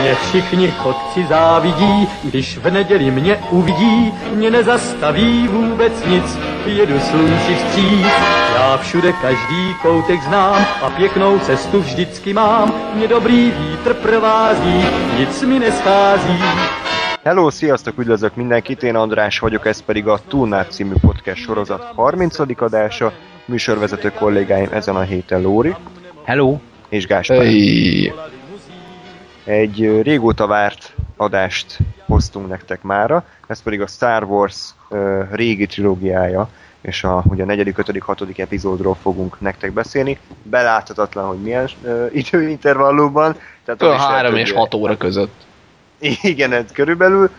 Mě všichni chodci závidí, když v neděli mě uvidí, mě nezastaví vůbec nic, jedu slunci vstříc. Já všude každý koutek znám a pěknou cestu vždycky mám, mě dobrý vítr provází, nic mi neschází. Hello, sziasztok, üdvözlök mindenkit, én András vagyok, ez pedig a Túlnát című podcast sorozat 30. adása, műsorvezető kollégáim ezen a héten Lóri. Hello! És Gáspár. Hey. Egy régóta várt adást hoztunk nektek mára, ez pedig a Star Wars uh, régi trilógiája, és a, ugye a negyedik, ötödik, hatodik epizódról fogunk nektek beszélni. Beláthatatlan, hogy milyen uh, időintervallumban. Tehát a három és hat óra között. Igen, ez körülbelül.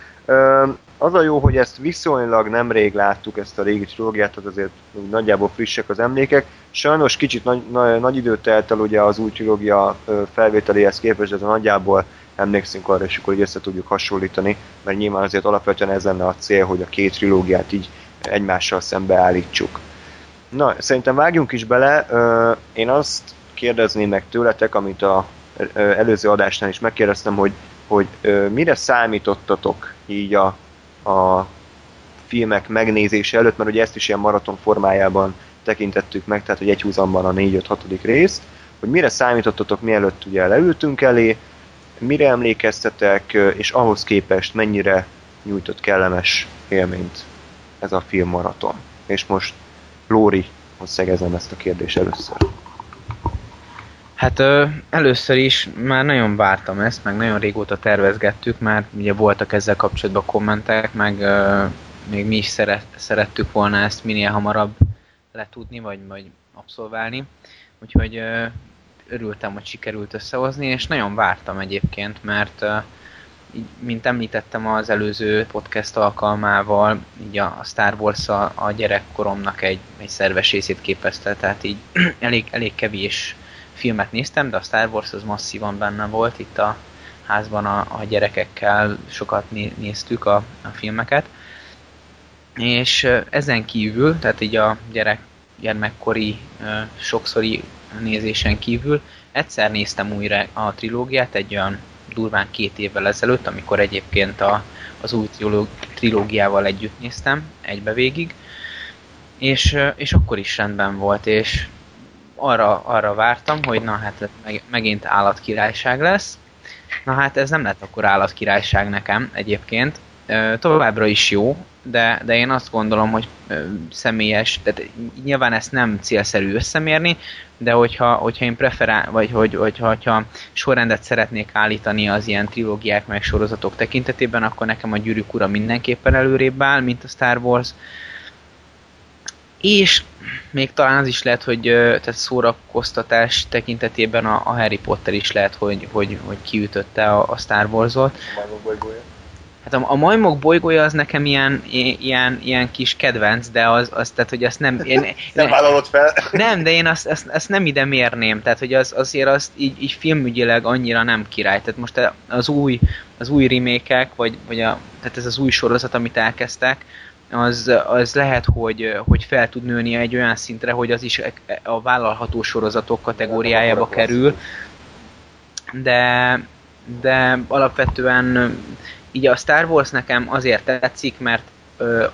Az a jó, hogy ezt viszonylag nemrég láttuk, ezt a régi trilógiát, tehát azért nagyjából frissek az emlékek. Sajnos kicsit nagy, nagy, nagy időt telt el ugye az új trilógia felvételéhez képest, de nagyjából emlékszünk arra, és akkor így össze tudjuk hasonlítani, mert nyilván azért alapvetően ez lenne a cél, hogy a két trilógiát így egymással szembeállítsuk. Na, szerintem vágjunk is bele. Én azt kérdezném meg tőletek, amit a előző adásnál is megkérdeztem, hogy hogy mire számítottatok így a, a filmek megnézése előtt, mert ugye ezt is ilyen maraton formájában tekintettük meg, tehát hogy egy húzamban a 4-5-6. részt, hogy mire számítottatok, mielőtt ugye leültünk elé, mire emlékeztetek, és ahhoz képest mennyire nyújtott kellemes élményt ez a film maraton. És most Lórihoz szegezem ezt a kérdést először. Hát ö, először is már nagyon vártam ezt, meg nagyon régóta tervezgettük, már ugye voltak ezzel kapcsolatban kommentek, meg ö, még mi is szeret, szerettük volna ezt minél hamarabb letudni, vagy, vagy abszolválni. Úgyhogy ö, örültem, hogy sikerült összehozni, és nagyon vártam egyébként, mert ö, így, mint említettem az előző podcast alkalmával, így a, Star Wars a, a gyerekkoromnak egy, egy szerves részét képezte, tehát így elég, elég kevés filmet néztem, de a Star Wars az masszívan benne volt, itt a házban a, a gyerekekkel sokat néztük a, a filmeket. És ezen kívül, tehát így a gyerek, gyermekkori sokszori nézésen kívül, egyszer néztem újra a trilógiát, egy olyan durván két évvel ezelőtt, amikor egyébként a, az új trilógiával együtt néztem, egybe végig, és, és akkor is rendben volt, és arra, arra vártam, hogy na hát meg, megint állatkirályság lesz. Na hát ez nem lett akkor állatkirályság nekem egyébként. Továbbra is jó, de, de én azt gondolom, hogy személyes, tehát nyilván ezt nem célszerű összemérni, de hogyha, hogyha én preferál, vagy hogy, hogyha, hogyha sorrendet szeretnék állítani az ilyen trilógiák meg sorozatok tekintetében, akkor nekem a Gyűrűk Ura mindenképpen előrébb áll, mint a Star Wars. És még talán az is lehet, hogy tehát szórakoztatás tekintetében a, a Harry Potter is lehet, hogy, hogy, hogy kiütötte a, a Star Wars-ot. Hát a, a majmok bolygója az nekem ilyen, ilyen, ilyen kis kedvenc, de az, az tehát, hogy azt nem... Én, nem vállalod fel? Nem, de én azt, azt, azt nem ide mérném, tehát, hogy az, azért azt így, így filmügyileg annyira nem király. Tehát most az új, az új remékek, vagy, vagy a, tehát ez az új sorozat, amit elkezdtek, az, az lehet, hogy, hogy fel tud nőni egy olyan szintre, hogy az is a vállalható sorozatok kategóriájába kerül, de, de alapvetően így a Star Wars nekem azért tetszik, mert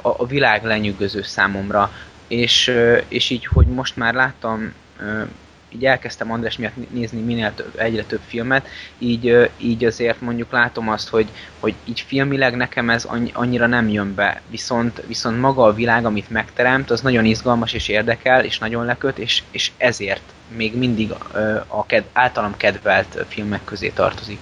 a, világ lenyűgöző számomra, és, és így, hogy most már láttam így elkezdtem András miatt nézni minél több, egyre több filmet, így, így azért mondjuk látom azt, hogy, hogy így filmileg nekem ez annyira nem jön be, viszont, viszont maga a világ, amit megteremt, az nagyon izgalmas és érdekel, és nagyon leköt, és, és ezért még mindig a ked, általam kedvelt filmek közé tartozik.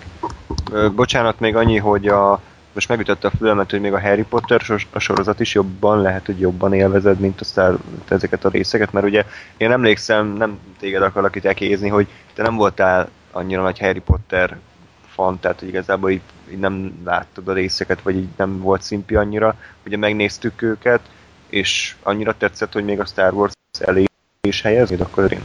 Bocsánat, még annyi, hogy a most megütötte a fülemet, hogy még a Harry Potter a sorozat is jobban lehet, hogy jobban élvezed, mint a Star, ezeket a részeket, mert ugye én emlékszem, nem téged akarok itt ekézni, hogy te nem voltál annyira nagy Harry Potter fan, tehát hogy igazából így, így nem láttad a részeket, vagy így nem volt szimpi annyira. Ugye megnéztük őket, és annyira tetszett, hogy még a Star Wars elé is helyeznéd, akkor én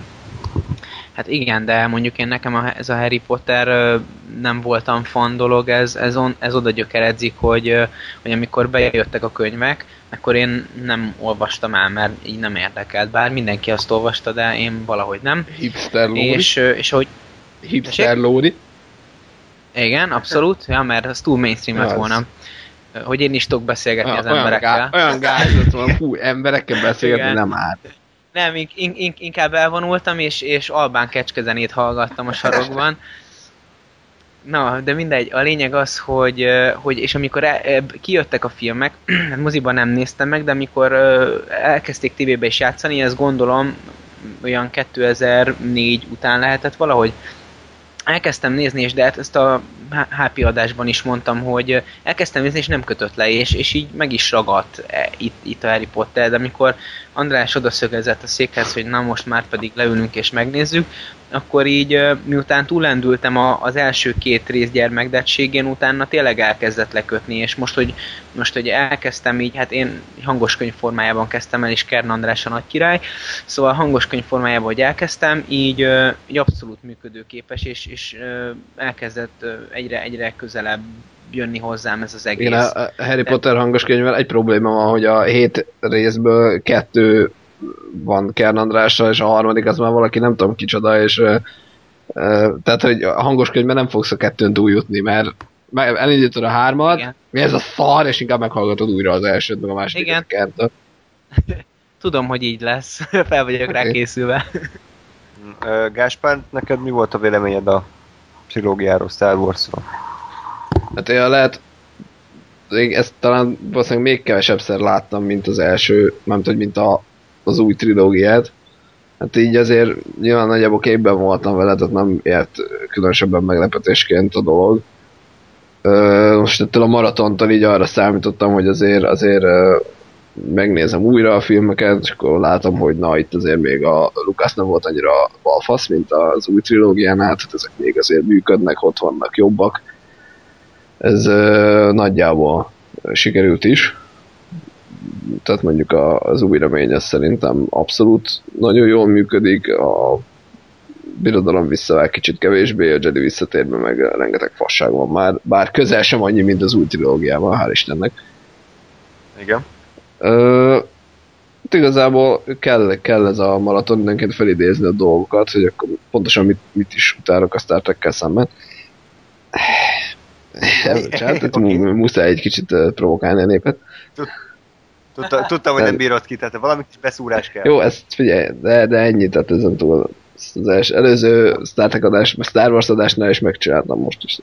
Hát igen, de mondjuk én nekem a, ez a Harry Potter nem voltam fan dolog, ez, ez, on, ez oda gyökeredzik, hogy, hogy amikor bejöttek a könyvek, akkor én nem olvastam el, mert így nem érdekelt. Bár mindenki azt olvasta, de én valahogy nem. Hipster és, és ahogy Hipster lóri. Igen, abszolút, ja, mert az túl mainstream lett Az. volna. Hogy én is tudok beszélgetni az olyan, emberekkel. gá, olyan gázott van, hú, emberekkel beszélgetni Igen. nem árt. Nem, in- in- in- inkább elvonultam, és, és albán kecskezenét hallgattam a sarokban. Na, de mindegy, a lényeg az, hogy, hogy és amikor el, ö, kijöttek a filmek, hát moziban nem néztem meg, de amikor elkezdték tévébe is játszani, ezt gondolom olyan 2004 után lehetett valahogy, elkezdtem nézni, és de hát ezt a HP adásban is mondtam, hogy elkezdtem nézni, és nem kötött le, és, és így meg is ragadt e, itt, itt a Harry Potter, de amikor András odaszögezett a székhez, hogy na most már pedig leülünk és megnézzük, akkor így miután túlendültem a, az első két rész gyermekdettségén, utána tényleg elkezdett lekötni, és most hogy, most, hogy elkezdtem így, hát én hangos könyv formájában kezdtem el, és Kern András a nagy király, szóval hangos könyv formájában, hogy elkezdtem, így, így abszolút működőképes, és, és elkezdett egyre, egyre közelebb jönni hozzám ez az egész. Igen, a Harry Potter hangos könyvvel egy probléma van, hogy a hét részből kettő van Kern Andrással, és a harmadik az már valaki nem tudom kicsoda, és ö, ö, tehát, hogy a hangos könyvben nem fogsz a kettőn túljutni, mert elindítod a hármat, Igen. mi ez a szar, és inkább meghallgatod újra az elsőt, meg a másodikat Igen. a Kerntől. Tudom, hogy így lesz, fel vagyok rá Oké. készülve. Gáspár, neked mi volt a véleményed a trilógiáról, Star Warsról? Hát én lehet, még ezt talán valószínűleg még kevesebbszer láttam, mint az első, nem hogy mint a, az új trilógiát. Hát így azért nyilván nagyjából képben voltam vele, tehát nem ért különösebben meglepetésként a dolog. Most ettől a maratontól így arra számítottam, hogy azért, azért megnézem újra a filmeket, és akkor látom, hogy na itt azért még a Lucas nem volt annyira balfasz, mint az új trilógiánál, tehát ezek még azért működnek, ott vannak jobbak ez nagyjából sikerült is. Tehát mondjuk az új remény az szerintem abszolút nagyon jól működik, a birodalom visszavág kicsit kevésbé, a Jedi visszatérben meg rengeteg fasság van már, bár közel sem annyi, mint az új trilógiában, hál' Istennek. Igen. Ö, igazából kell, kell ez a maraton időnként felidézni a dolgokat, hogy akkor pontosan mit, mit is utálok a Star Trek-kel szemben. Oké. mu- muszáj egy kicsit provokálni a népet. Tudta, tudtam, hogy nem bírod ki, tehát valami kis beszúrás kell. Jó, ezt figyelj, de, de ennyi, tehát ezen túl ezt az els, előző Star Trek adás, Star Wars adásnál is megcsináltam most is.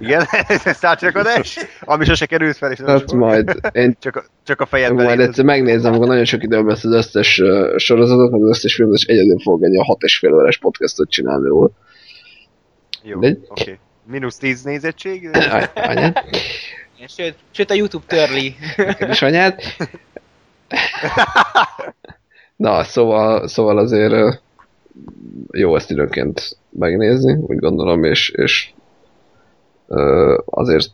Igen, ez Star Trek adás, ami sose került fel, és nem Hát is majd én Csak a, csak a fejedben. majd egyszer megnézem, amikor nagyon sok időm lesz az összes sorozatot, meg az összes filmet, és egyedül fogok egy ilyen hat és fél órás podcastot csinálni róla. Jó, oké. Okay. Minusz 10 nézettség? Any- Anyád? Sőt, sőt, a YouTube törli. Kedves anyád? Na, szóval, szóval azért jó ezt időnként megnézni, úgy gondolom, és, és azért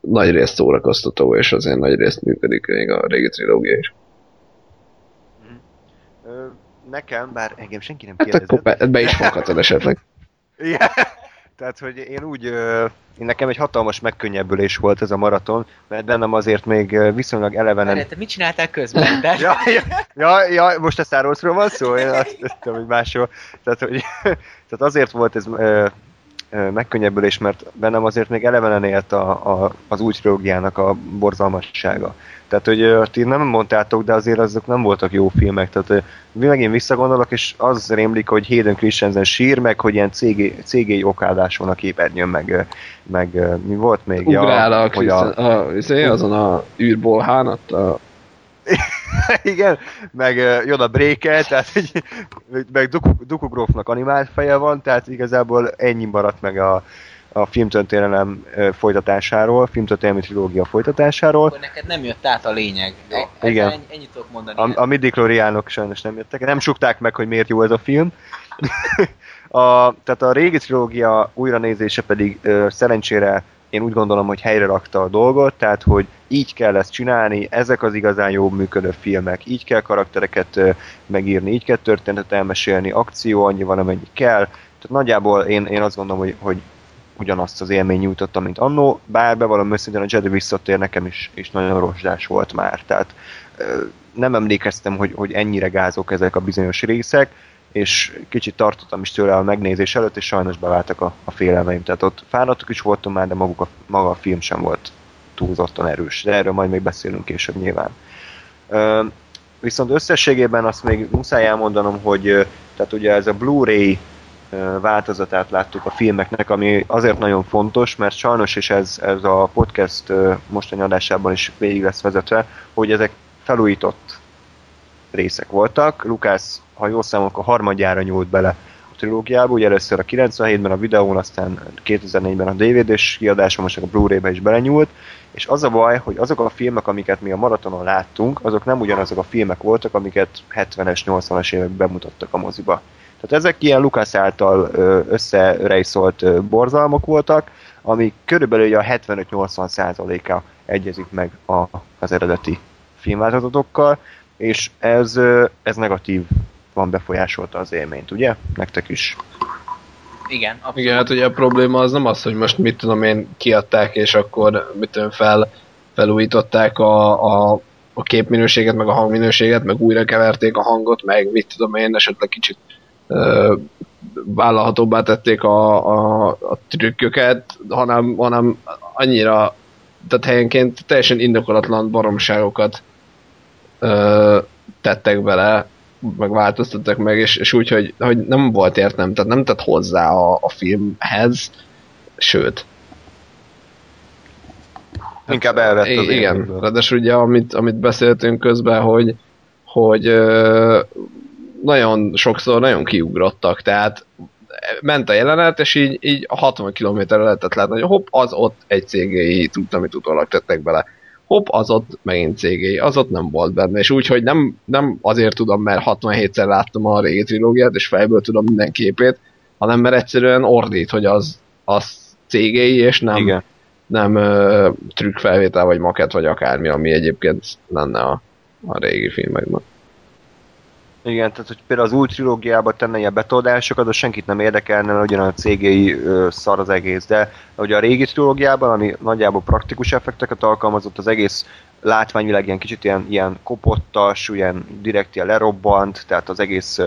nagy részt szórakoztató, és azért nagy részt működik még a régi trilógia is. Nekem, bár engem senki nem Hát kérdezett. akkor be, be is foghatod esetleg. Igen. Tehát, hogy én úgy, én nekem egy hatalmas megkönnyebbülés volt ez a maraton, mert bennem azért még viszonylag elevenen... Te mit csináltál közben? De... Ja, ja, ja, ja, most a Star Warsról van szó? Én azt tettem, hogy másról. Tehát, hogy, tehát azért volt ez megkönnyebbülés, mert bennem azért még elevenen élt a, a, az új trilógiának a borzalmassága. Tehát, hogy ti nem mondtátok, de azért azok nem voltak jó filmek. Tehát mi megint visszagondolok, és az rémlik, hogy Hayden Christensen sír, meg hogy ilyen CG, CGI okádás van a képernyőn, meg, meg mi volt még? Ugrál a, hogy Christian, a, izé, azon a űrbolhán, ott a, Igen, meg uh, jön a breaker, tehát hogy, meg Duku, Duku Grófnak animált feje van, tehát igazából ennyi maradt meg a, a filmtörténelem folytatásáról, filmtörténelmi trilógia folytatásásáról. Akkor neked nem jött át a lényeg. Igen. Igen. Ennyi, ennyit tudok mondani. A, a midichloriánok sajnos nem jöttek, nem sukták meg, hogy miért jó ez a film. a, tehát a régi trilógia újranézése pedig ö, szerencsére én úgy gondolom, hogy helyre rakta a dolgot, tehát hogy így kell ezt csinálni, ezek az igazán jó működő filmek, így kell karaktereket ö, megírni, így kell történetet elmesélni, akció annyi van, amennyi kell. Tehát nagyjából én, én azt gondolom, hogy, hogy ugyanazt az élmény nyújtotta, mint annó, bár bevallom őszintén a Jedi visszatér nekem is, is nagyon rozsdás volt már, tehát nem emlékeztem, hogy, hogy ennyire gázok ezek a bizonyos részek, és kicsit tartottam is tőle a megnézés előtt, és sajnos beváltak a, a félelmeim. Tehát ott fáradtok is voltunk már, de maguk a, maga a film sem volt túlzottan erős. De erről majd még beszélünk később nyilván. Viszont összességében azt még muszáj elmondanom, hogy tehát ugye ez a Blu-ray változatát láttuk a filmeknek, ami azért nagyon fontos, mert sajnos, és ez, ez a podcast mostani adásában is végig lesz vezetve, hogy ezek felújított részek voltak. Lukász, ha jól számolok, a harmadjára nyúlt bele a trilógiába, ugye először a 97-ben a videón, aztán 2004-ben a DVD-s kiadáson, most a Blu-ray-be is belenyúlt, és az a baj, hogy azok a filmek, amiket mi a maratonon láttunk, azok nem ugyanazok a filmek voltak, amiket 70-es, 80-as években bemutattak a moziba. Tehát ezek ilyen Lucas által összerejszolt borzalmak voltak, ami körülbelül a 75-80 százaléka egyezik meg a, az eredeti filmváltozatokkal, és ez, ez negatív van befolyásolta az élményt, ugye? Nektek is. Igen, abszolút. Igen, hát ugye a probléma az nem az, hogy most mit tudom én kiadták, és akkor mit tudom, fel, felújították a, a, a képminőséget, meg a hangminőséget, meg újra keverték a hangot, meg mit tudom én, esetleg kicsit vállalhatóbbá tették a, a, a trükköket, hanem, hanem annyira, tehát helyenként teljesen indokolatlan baromságokat ö, tettek bele, meg változtattak meg, és, és úgy, hogy, hogy nem volt értem, tehát nem tett hozzá a, a filmhez, sőt. Inkább elvett az Igen, ráadásul ugye, amit, amit beszéltünk közben, hogy, hogy ö, nagyon sokszor nagyon kiugrottak, tehát ment a jelenet, és így, így a 60 km-re lehetett látni, hogy hopp, az ott egy CGI tud, amit utólag tettek bele. Hopp, az ott megint CGI, az ott nem volt benne, és úgy, hogy nem, nem azért tudom, mert 67-szer láttam a régi trilógiát, és fejből tudom minden képét, hanem mert egyszerűen ordít, hogy az, az CGI, és nem, Igen. nem ö, trükkfelvétel, vagy maket, vagy akármi, ami egyébként lenne a, a régi filmekben. Igen, tehát hogy például az új trilógiába tenne ilyen betoldásokat, az senkit nem érdekelne, mert ugyanolyan CGI szar az egész, de ugye a régi trilógiában, ami nagyjából praktikus effekteket alkalmazott, az egész látványvilág ilyen kicsit ilyen, ilyen kopottas, ilyen direkt ilyen lerobbant, tehát az egész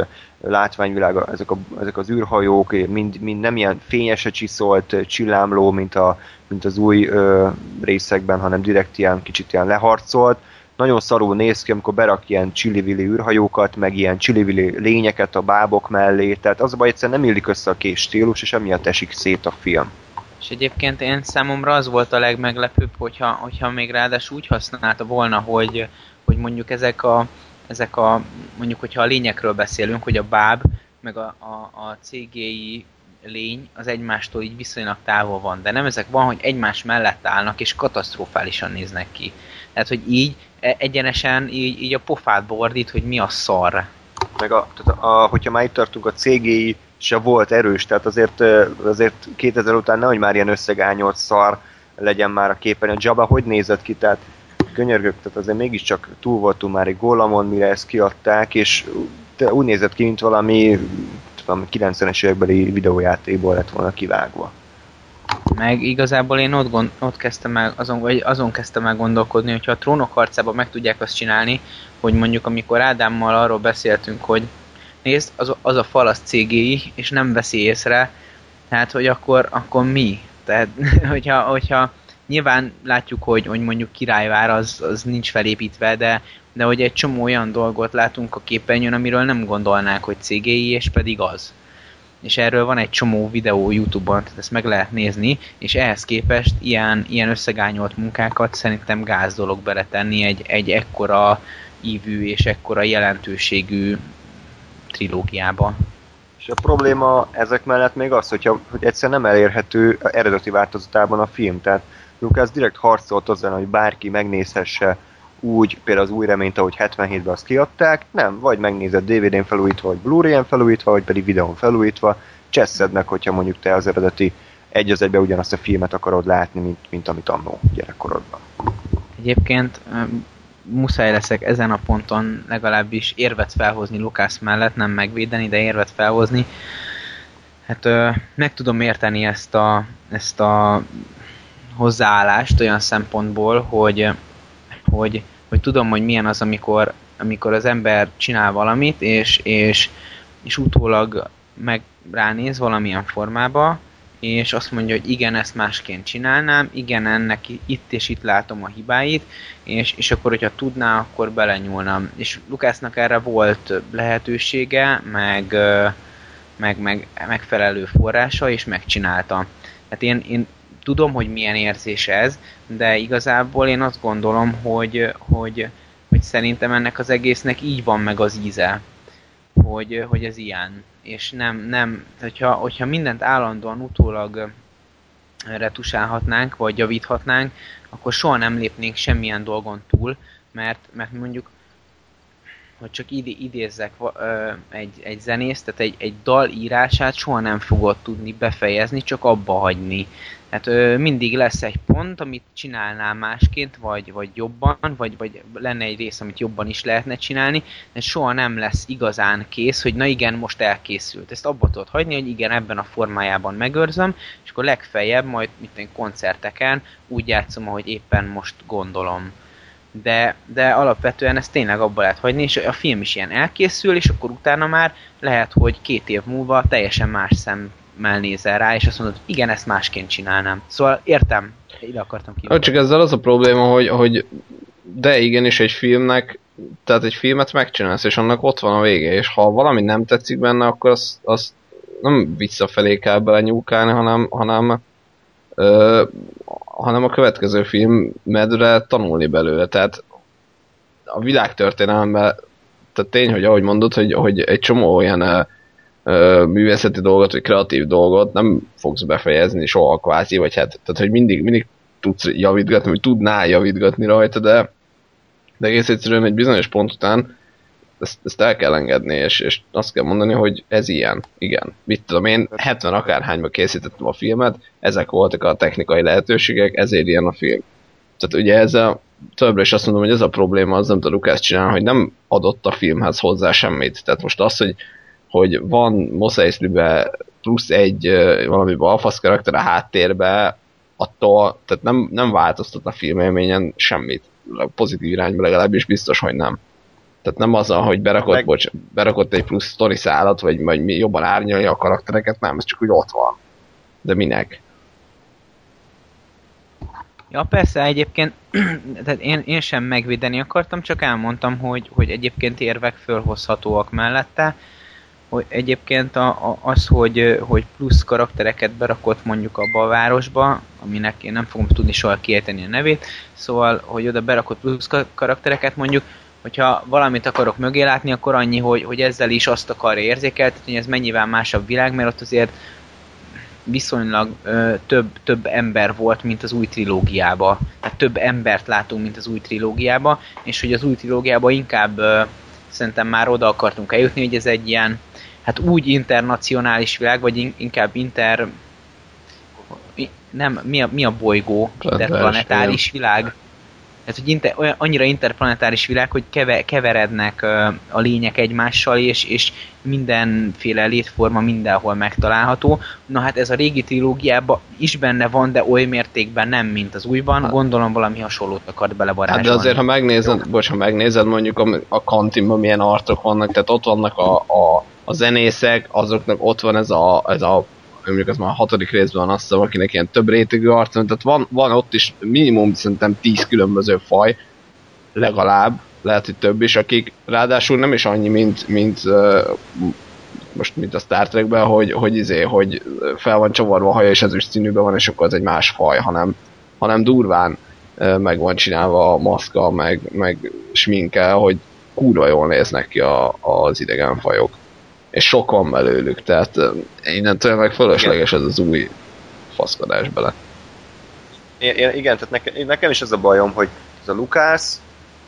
látványvilág, ezek, a, ezek az űrhajók mind, mind nem ilyen fényesre csiszolt, csillámló, mint, a, mint az új ö, részekben, hanem direkt ilyen kicsit ilyen leharcolt, nagyon szarul néz ki, amikor berak ilyen csillivili űrhajókat, meg ilyen csillivili lényeket a bábok mellé, tehát az a baj, egyszerűen nem illik össze a két stílus, és emiatt esik szét a film. És egyébként én számomra az volt a legmeglepőbb, hogyha, hogyha még ráadásul úgy használta volna, hogy, hogy mondjuk ezek a, ezek a, mondjuk hogyha a lényekről beszélünk, hogy a báb, meg a, a, a CGI lény az egymástól így viszonylag távol van, de nem ezek van, hogy egymás mellett állnak és katasztrofálisan néznek ki. Tehát, hogy így egyenesen így, így a pofát bordít, hogy mi a szar. Meg a, tehát a, hogyha már itt tartunk, a CGI se volt erős, tehát azért, azért 2000 után nehogy már ilyen összegányolt szar legyen már a képen. A Jabba hogy nézett ki, tehát könyörgök, tehát azért mégiscsak túl voltunk már egy gólamon, mire ezt kiadták, és úgy nézett ki, mint valami tudom, 90-es évekbeli videójátékból lett volna kivágva. Meg igazából én ott, gond, ott kezdtem el, azon, vagy azon kezdtem el gondolkodni, hogyha a trónok harcában meg tudják azt csinálni, hogy mondjuk amikor Ádámmal arról beszéltünk, hogy nézd, az, az a fal az CGI, és nem veszi észre, tehát hogy akkor, akkor mi? Tehát, hogyha, hogyha nyilván látjuk, hogy, hogy mondjuk királyvár az, az nincs felépítve, de, de hogy egy csomó olyan dolgot látunk a képernyőn, amiről nem gondolnák, hogy CGI, és pedig az és erről van egy csomó videó Youtube-on, tehát ezt meg lehet nézni, és ehhez képest ilyen, ilyen összegányolt munkákat szerintem gáz dolog beletenni egy, egy ekkora ívű és ekkora jelentőségű trilógiába. És a probléma ezek mellett még az, hogyha, hogy egyszer nem elérhető eredeti változatában a film. Tehát Lucas direkt harcolt azon, hogy bárki megnézhesse úgy, például az új reményt, ahogy 77-ben azt kiadták, nem, vagy megnézed DVD-n felújítva, vagy Blu-ray-en felújítva, vagy pedig videón felújítva, cseszed meg, hogyha mondjuk te az eredeti egy az egybe ugyanazt a filmet akarod látni, mint, mint amit annó gyerekkorodban. Egyébként muszáj leszek ezen a ponton legalábbis érvet felhozni Lukász mellett, nem megvédeni, de érvet felhozni. Hát ö, meg tudom érteni ezt a, ezt a hozzáállást olyan szempontból, hogy, hogy, hogy tudom, hogy milyen az, amikor, amikor az ember csinál valamit, és, és és utólag meg ránéz valamilyen formába, és azt mondja, hogy igen, ezt másként csinálnám, igen, ennek itt és itt látom a hibáit, és, és akkor, hogyha tudná, akkor belenyúlnám. És Lukásznak erre volt lehetősége, meg, meg, meg megfelelő forrása, és megcsinálta. Tehát én, én tudom, hogy milyen érzés ez, de igazából én azt gondolom, hogy, hogy, hogy szerintem ennek az egésznek így van meg az íze, hogy, hogy ez ilyen. És nem, nem hogyha, hogyha mindent állandóan utólag retusálhatnánk, vagy javíthatnánk, akkor soha nem lépnénk semmilyen dolgon túl, mert, mert mondjuk hogy csak id- idézzek ö, egy, egy zenészt, tehát egy, egy dal írását soha nem fogod tudni befejezni, csak abba hagyni. Tehát ö, mindig lesz egy pont, amit csinálnál másként, vagy, vagy jobban, vagy, vagy lenne egy rész, amit jobban is lehetne csinálni, de soha nem lesz igazán kész, hogy na igen, most elkészült. Ezt abba tudod hagyni, hogy igen, ebben a formájában megőrzöm, és akkor legfeljebb majd mint koncerteken úgy játszom, ahogy éppen most gondolom de, de alapvetően ezt tényleg abba lehet hagyni, és a film is ilyen elkészül, és akkor utána már lehet, hogy két év múlva teljesen más szemmel nézel rá, és azt mondod, igen, ezt másként csinálnám. Szóval értem, ide akartam ki. Csak ezzel az a probléma, hogy, hogy de igenis egy filmnek, tehát egy filmet megcsinálsz, és annak ott van a vége, és ha valami nem tetszik benne, akkor az, az nem visszafelé kell bele nyúkálni, hanem, hanem ö, hanem a következő filmedre tanulni belőle. Tehát a világtörténelemben, tehát tény, hogy ahogy mondod, hogy, hogy egy csomó olyan ö, művészeti dolgot, vagy kreatív dolgot nem fogsz befejezni soha kvázi, vagy hát, tehát hogy mindig, mindig tudsz javítgatni, vagy tudnál javítgatni rajta, de, de egész egyszerűen egy bizonyos pont után ezt, ezt el kell engedni, és, és azt kell mondani, hogy ez ilyen. Igen. Mit tudom én, 70 akárhányba készítettem a filmet, ezek voltak a technikai lehetőségek, ezért ilyen a film. Tehát ugye ez a, többre is azt mondom, hogy ez a probléma, az nem a Lukács csinál, hogy nem adott a filmhez hozzá semmit. Tehát most az, hogy, hogy van Mos Eisley-be plusz egy valami balfasz karakter a háttérbe, attól, tehát nem, nem változtat a filmélményen semmit. Pozitív irányba legalábbis biztos, hogy nem. Tehát nem az, hogy berakott, meg... bocs, berakott egy plusz story szállat, vagy, vagy jobban árnyalja a karaktereket, nem, ez csak úgy ott van. De minek? Ja, persze, egyébként tehát én, én sem megvédeni akartam, csak elmondtam, hogy, hogy egyébként érvek fölhozhatóak mellette, hogy egyébként a, a, az, hogy, hogy plusz karaktereket berakott mondjuk abba a városba, aminek én nem fogom tudni soha kiejteni a nevét, szóval, hogy oda berakott plusz karaktereket mondjuk, hogyha valamit akarok mögé látni, akkor annyi, hogy, hogy ezzel is azt akarja érzékeltetni, hogy ez mennyivel másabb világ, mert ott azért viszonylag ö, több, több ember volt, mint az új trilógiába. Tehát több embert látunk, mint az új trilógiába, és hogy az új trilógiába inkább ö, szerintem már oda akartunk eljutni, hogy ez egy ilyen, hát úgy internacionális világ, vagy inkább inter... Nem, mi a, mi a bolygó? Interplanetáris világ? Ez hogy inter, olyan, annyira interplanetáris világ, hogy keve, keverednek uh, a lények egymással, és, és mindenféle létforma mindenhol megtalálható. Na hát ez a régi trilógiában is benne van, de oly mértékben nem, mint az újban. Hát, Gondolom valami hasonlót akart belevarázsolni. Hát de azért, ha megnézed, bocs, ha megnézed mondjuk a, a kantinban milyen artok vannak, tehát ott vannak a, a, a zenészek, azoknak ott van ez a, ez a mondjuk az már a hatodik részben azt hiszem, akinek ilyen több rétegű arca, tehát van, van ott is minimum szerintem tíz különböző faj, legalább, lehet, hogy több is, akik ráadásul nem is annyi, mint, mint most mint a Star Trekben, hogy, hogy, izé, hogy fel van csavarva a haja és ezüst színűben van, és akkor az egy más faj, hanem, hanem durván meg van csinálva a maszka, meg, meg sminke, hogy kurva jól néznek ki a, az idegen fajok és sok van belőlük, tehát innentől meg fölösleges ez az új faszkodás bele. I- igen, tehát nekem, nekem is az a bajom, hogy ez a Lukász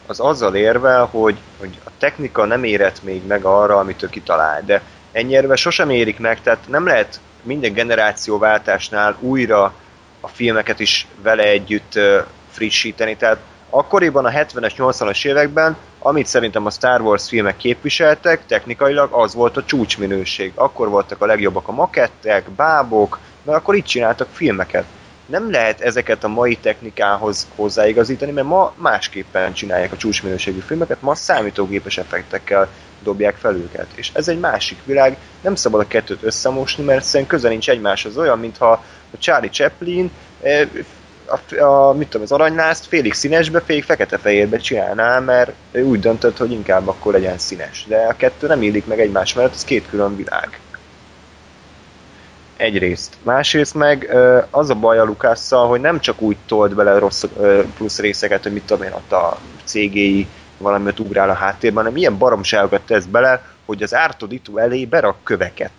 az azzal érvel, hogy, hogy a technika nem érett még meg arra, amit ő kitalál, de ennyire sosem érik meg, tehát nem lehet minden generációváltásnál újra a filmeket is vele együtt frissíteni, tehát akkoriban a 70-es, 80-as években amit szerintem a Star Wars filmek képviseltek, technikailag az volt a csúcsminőség. Akkor voltak a legjobbak a makettek, bábok, mert akkor itt csináltak filmeket. Nem lehet ezeket a mai technikához hozzáigazítani, mert ma másképpen csinálják a csúcsminőségű filmeket, ma számítógépes effektekkel dobják fel őket. És ez egy másik világ, nem szabad a kettőt összemosni, mert szerintem közel nincs egymáshoz. Olyan, mintha a Charlie Chaplin eh, a, a, mit tudom, az aranylázt félig színesbe, félig fekete-fehérbe csinálná, mert ő úgy döntött, hogy inkább akkor legyen színes. De a kettő nem illik meg egymás mellett, ez két külön világ. Egyrészt. Másrészt meg az a baj a Lukásszal, hogy nem csak úgy tolt bele rossz plusz részeket, hogy mit tudom én, ott a CGI valamiért ugrál a háttérben, hanem ilyen baromságokat tesz bele, hogy az ártodító elé berak köveket.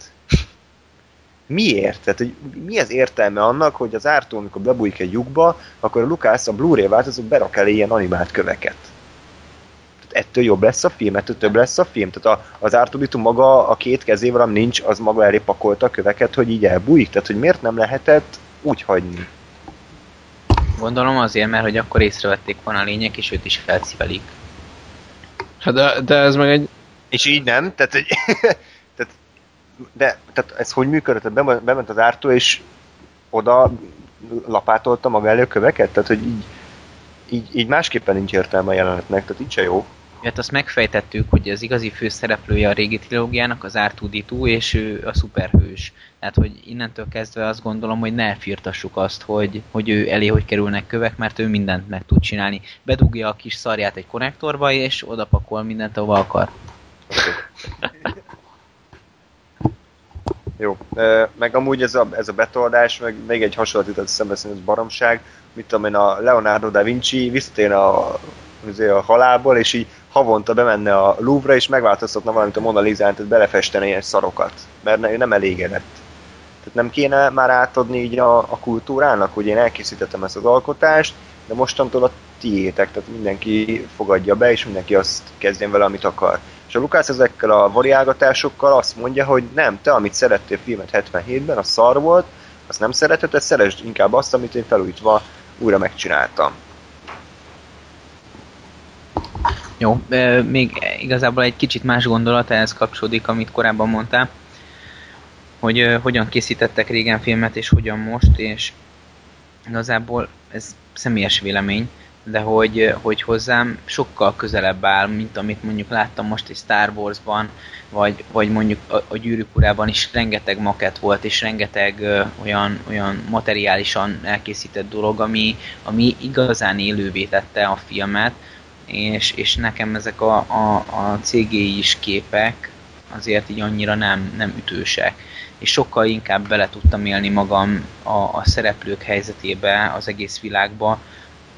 Miért? Tehát, hogy mi az értelme annak, hogy az ártó, amikor bebújik egy lyukba, akkor a Lukász a Blu-ray változó berak elé ilyen animált köveket. Tehát ettől jobb lesz a film, ettől több lesz a film. Tehát a, az ártudító maga a két kezével, ami nincs, az maga elé pakolta a köveket, hogy így elbújik. Tehát, hogy miért nem lehetett úgy hagyni? Gondolom azért, mert hogy akkor észrevették volna a lények, és őt is felcivelik. Hát de, de ez meg egy... És így nem, tehát, hogy, de tehát ez hogy működött? Tehát bement az ártó, és oda lapátolta maga elő köveket? Tehát, hogy így, így, így másképpen nincs értelme a jelenetnek, tehát így se jó. Hát azt megfejtettük, hogy az igazi főszereplője a régi trilógiának az R2D2, és ő a szuperhős. Tehát, hogy innentől kezdve azt gondolom, hogy ne firtassuk azt, hogy, hogy ő elé hogy kerülnek kövek, mert ő mindent meg tud csinálni. Bedugja a kis szarját egy konnektorba, és oda pakol mindent, ahova akar. Jó, meg amúgy ez a, ez a betoldás, meg még egy hasonlat jutott eszembe, ez baromság, mit tudom én, a Leonardo da Vinci visszatér a, a halálból, és így havonta bemenne a Louvre, és megváltoztatna valamit a Mona Lisa-n, tehát belefesteni ilyen szarokat, mert ő nem elégedett. Tehát nem kéne már átadni így a, a kultúrának, hogy én elkészítettem ezt az alkotást, de mostantól a tiétek, tehát mindenki fogadja be, és mindenki azt kezdjen vele, amit akar. És a Lukács ezekkel a variálgatásokkal azt mondja, hogy nem, te, amit szerettél filmet 77-ben, a szar volt, azt nem szereteted, szeresd inkább azt, amit én felújítva újra megcsináltam. Jó, még igazából egy kicsit más gondolat ehhez kapcsolódik, amit korábban mondtál, hogy hogyan készítettek régen filmet, és hogyan most, és igazából ez személyes vélemény, de hogy, hogy hozzám sokkal közelebb áll, mint amit mondjuk láttam most egy Star Wars-ban, vagy, vagy mondjuk a, a Gyűrűk is rengeteg maket volt, és rengeteg ö, olyan, olyan materiálisan elkészített dolog, ami, ami igazán élővé tette a filmet, és, és nekem ezek a, a, a CGI is képek azért így annyira nem, nem ütősek. És sokkal inkább bele tudtam élni magam a, a szereplők helyzetébe, az egész világba,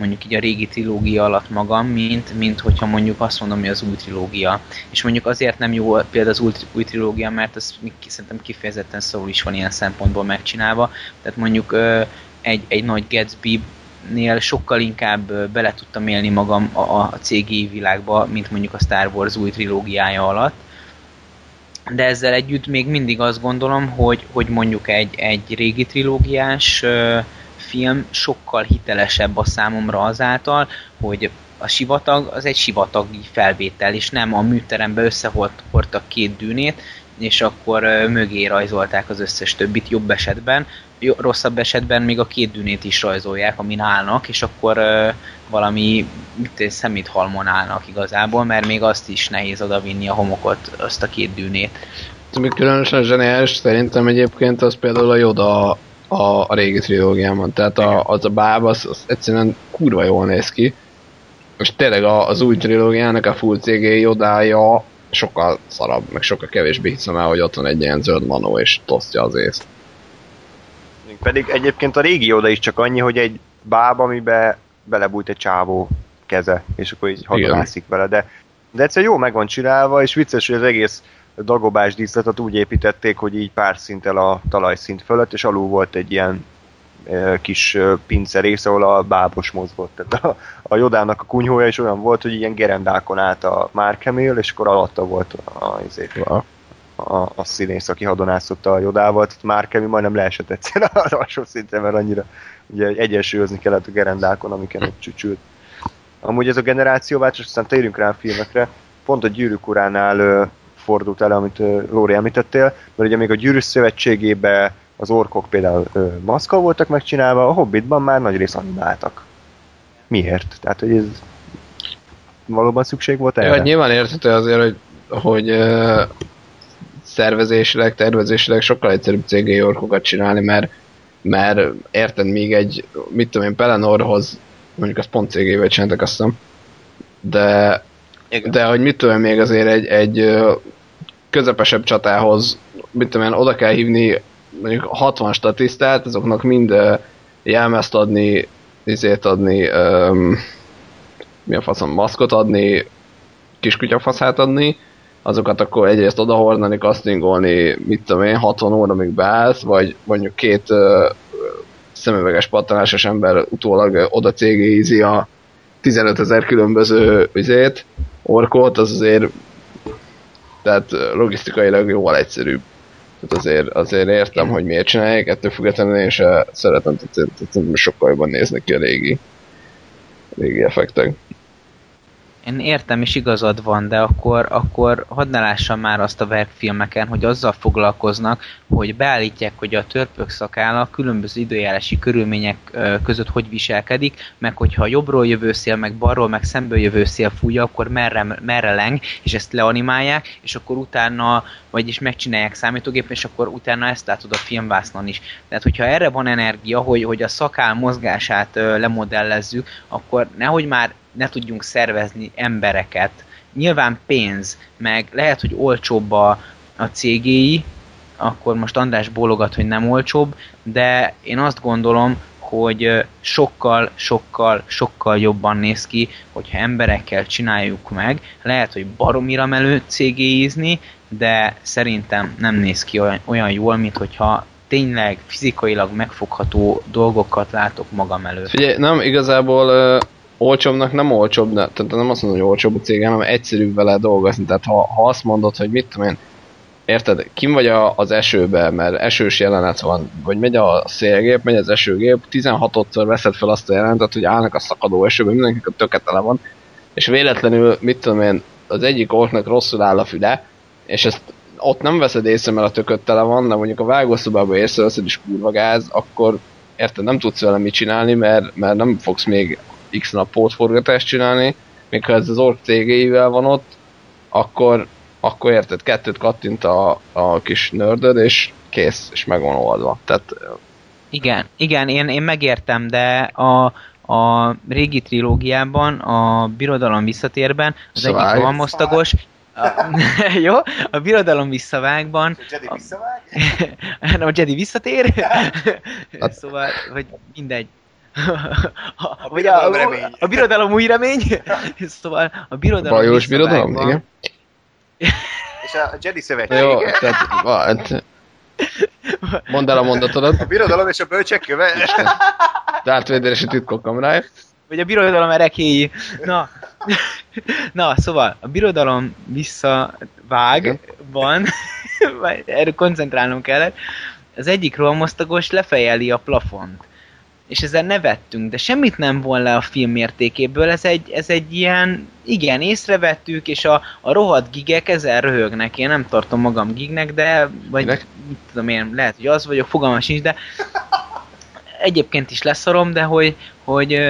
mondjuk így a régi trilógia alatt magam, mint, mint hogyha mondjuk azt mondom, hogy az új trilógia. És mondjuk azért nem jó például az új, új trilógia, mert az szerintem kifejezetten szól is van ilyen szempontból megcsinálva. Tehát mondjuk egy, egy nagy Gatsby nél sokkal inkább bele tudtam élni magam a, a CGI világba, mint mondjuk a Star Wars új trilógiája alatt. De ezzel együtt még mindig azt gondolom, hogy, hogy mondjuk egy, egy régi trilógiás film sokkal hitelesebb a számomra azáltal, hogy a sivatag az egy sivatagi felvétel, és nem a műterembe összehordtak két dűnét, és akkor mögé rajzolták az összes többit jobb esetben, rosszabb esetben még a két dűnét is rajzolják, amin állnak, és akkor valami mit, szeméthalmon állnak igazából, mert még azt is nehéz odavinni a homokot, azt a két dűnét. Ami különösen zseniális szerintem egyébként az például a Yoda a, a régi trilógiában. Tehát a, az a báb, az, az egyszerűen kurva jól néz ki. És tényleg a, az új trilógiának a full CG Yodája sokkal szarabb, meg sokkal kevésbé hiszem el, hogy ott van egy ilyen zöld manó és tosztja az észt. Pedig egyébként a régi Yoda is csak annyi, hogy egy báb, amiben belebújt egy csávó keze, és akkor így hadonászik vele, de, de egyszer jó meg van csinálva, és vicces, hogy az egész dagobás díszletet úgy építették, hogy így pár szinttel a talajszint fölött, és alul volt egy ilyen kis pince rész, ahol a bábos mozgott. Tehát a, a Jodának a kunyhója is olyan volt, hogy ilyen gerendákon állt a Mark Hamill, és akkor alatta volt a, a, a, a, a színész, aki hadonászotta a Jodával, tehát Mark Hamill majdnem leesett egyszer az alsó szintre, mert annyira ugye egyensúlyozni kellett a gerendákon, amiken ott csücsült. Amúgy ez a generációváltás, aztán térjünk rá a filmekre, pont a gyűrűk uránál fordult el, amit Lóri említettél, mert ugye még a Gyűrűs Szövetségében az orkok például maszka voltak megcsinálva, a Hobbitban már nagy rész animáltak. Miért? Tehát, hogy ez valóban szükség volt erre? Ja, nyilván érthető azért, hogy hogy uh, szervezésileg, tervezésileg sokkal egyszerűbb CGI orkokat csinálni, mert, mert érted még egy, mit tudom én, Pelenorhoz, mondjuk az pont CGI-vel csináltak azt hiszem, de, Igen. de hogy mit tudom még azért egy, egy közepesebb csatához, mit tudom én, oda kell hívni mondjuk 60 statisztát, azoknak mind jelmezt adni, izét adni, um, mi a faszom, maszkot adni, kiskutyafaszát adni, azokat akkor egyrészt odahordani, castingolni, mit tudom én, 60 óra még beállsz, vagy mondjuk két uh, szemüveges pattanásos ember utólag oda cégézi a 15 ezer különböző üzét, orkot, az azért tehát logisztikailag jóval egyszerűbb. Tehát azért, azért értem, hogy miért csinálják, ettől függetlenül én se szeretem, tehát, tehát sokkal jobban néznek ki a régi, régi effektek. Én értem, és igazad van, de akkor, akkor hadd ne lássam már azt a verkfilmeken, hogy azzal foglalkoznak, hogy beállítják, hogy a törpök szakála különböző időjárási körülmények között hogy viselkedik, meg hogyha jobbról jövő szél, meg balról, meg szemből jövő szél fújja, akkor merre, merre leng, és ezt leanimálják, és akkor utána, vagyis megcsinálják számítógépen, és akkor utána ezt látod a filmvásznon is. Tehát, hogyha erre van energia, hogy, hogy a szakál mozgását lemodellezzük, akkor nehogy már ne tudjunk szervezni embereket. Nyilván pénz, meg lehet, hogy olcsóbb a, a CGI, akkor most András bólogat, hogy nem olcsóbb, de én azt gondolom, hogy sokkal, sokkal, sokkal jobban néz ki, hogyha emberekkel csináljuk meg. Lehet, hogy baromira melő CGI-zni, de szerintem nem néz ki olyan, olyan jól, mint hogyha tényleg fizikailag megfogható dolgokat látok magam előtt. Figyelj, nem, igazából olcsóbbnak nem olcsóbb, de, tehát nem azt mondom, hogy olcsóbb a cég, hanem egyszerűbb vele dolgozni. Tehát ha, ha azt mondod, hogy mit tudom én, érted, kim vagy a, az esőbe, mert esős jelenet van, vagy megy a szélgép, megy az esőgép, 16-szor veszed fel azt a jelenetet, hogy állnak a szakadó esőben, mindenkinek a töketele van, és véletlenül, mit tudom én, az egyik orknak rosszul áll a füle, és ezt ott nem veszed észre, mert a tököt van, de mondjuk a vágószobában észreveszed, és kurva gáz, akkor érted, nem tudsz vele mit csinálni, mert, mert nem fogsz még x nap pótforgatást csinálni, még ha ez az ork cégéivel van ott, akkor, akkor érted, kettőt kattint a, a kis nördöd, és kész, és meg van oldva. Tehát, igen, igen, én, én megértem, de a, a régi trilógiában, a Birodalom visszatérben az Szabály. egyik rohamosztagos, a, jó, a birodalom visszavágban. A Jedi visszavág? nem, a Jedi visszatér. szóval, vagy mindegy. A, a, vagy a, a, a birodalom új remény. szóval a birodalom Bajós birodalom, igen. És a Jedi szövetség. Jó, tehát, hát, mondd el a mondatodat. A birodalom és a bölcsek köve. Darth Vader és a titkok kamrája. Vagy a birodalom erekéi. Na, na, szóval a birodalom visszavágban, erről koncentrálnom kellett, az egyik rohamosztagos lefejeli a plafont és ezzel nevettünk, de semmit nem von le a film mértékéből, ez egy, ez egy ilyen, igen, észrevettük, és a, a rohadt gigek ezzel röhögnek, én nem tartom magam gignek, de, vagy Minek? mit tudom én, lehet, hogy az vagyok, fogalmam sincs, de egyébként is leszarom, de hogy, hogy,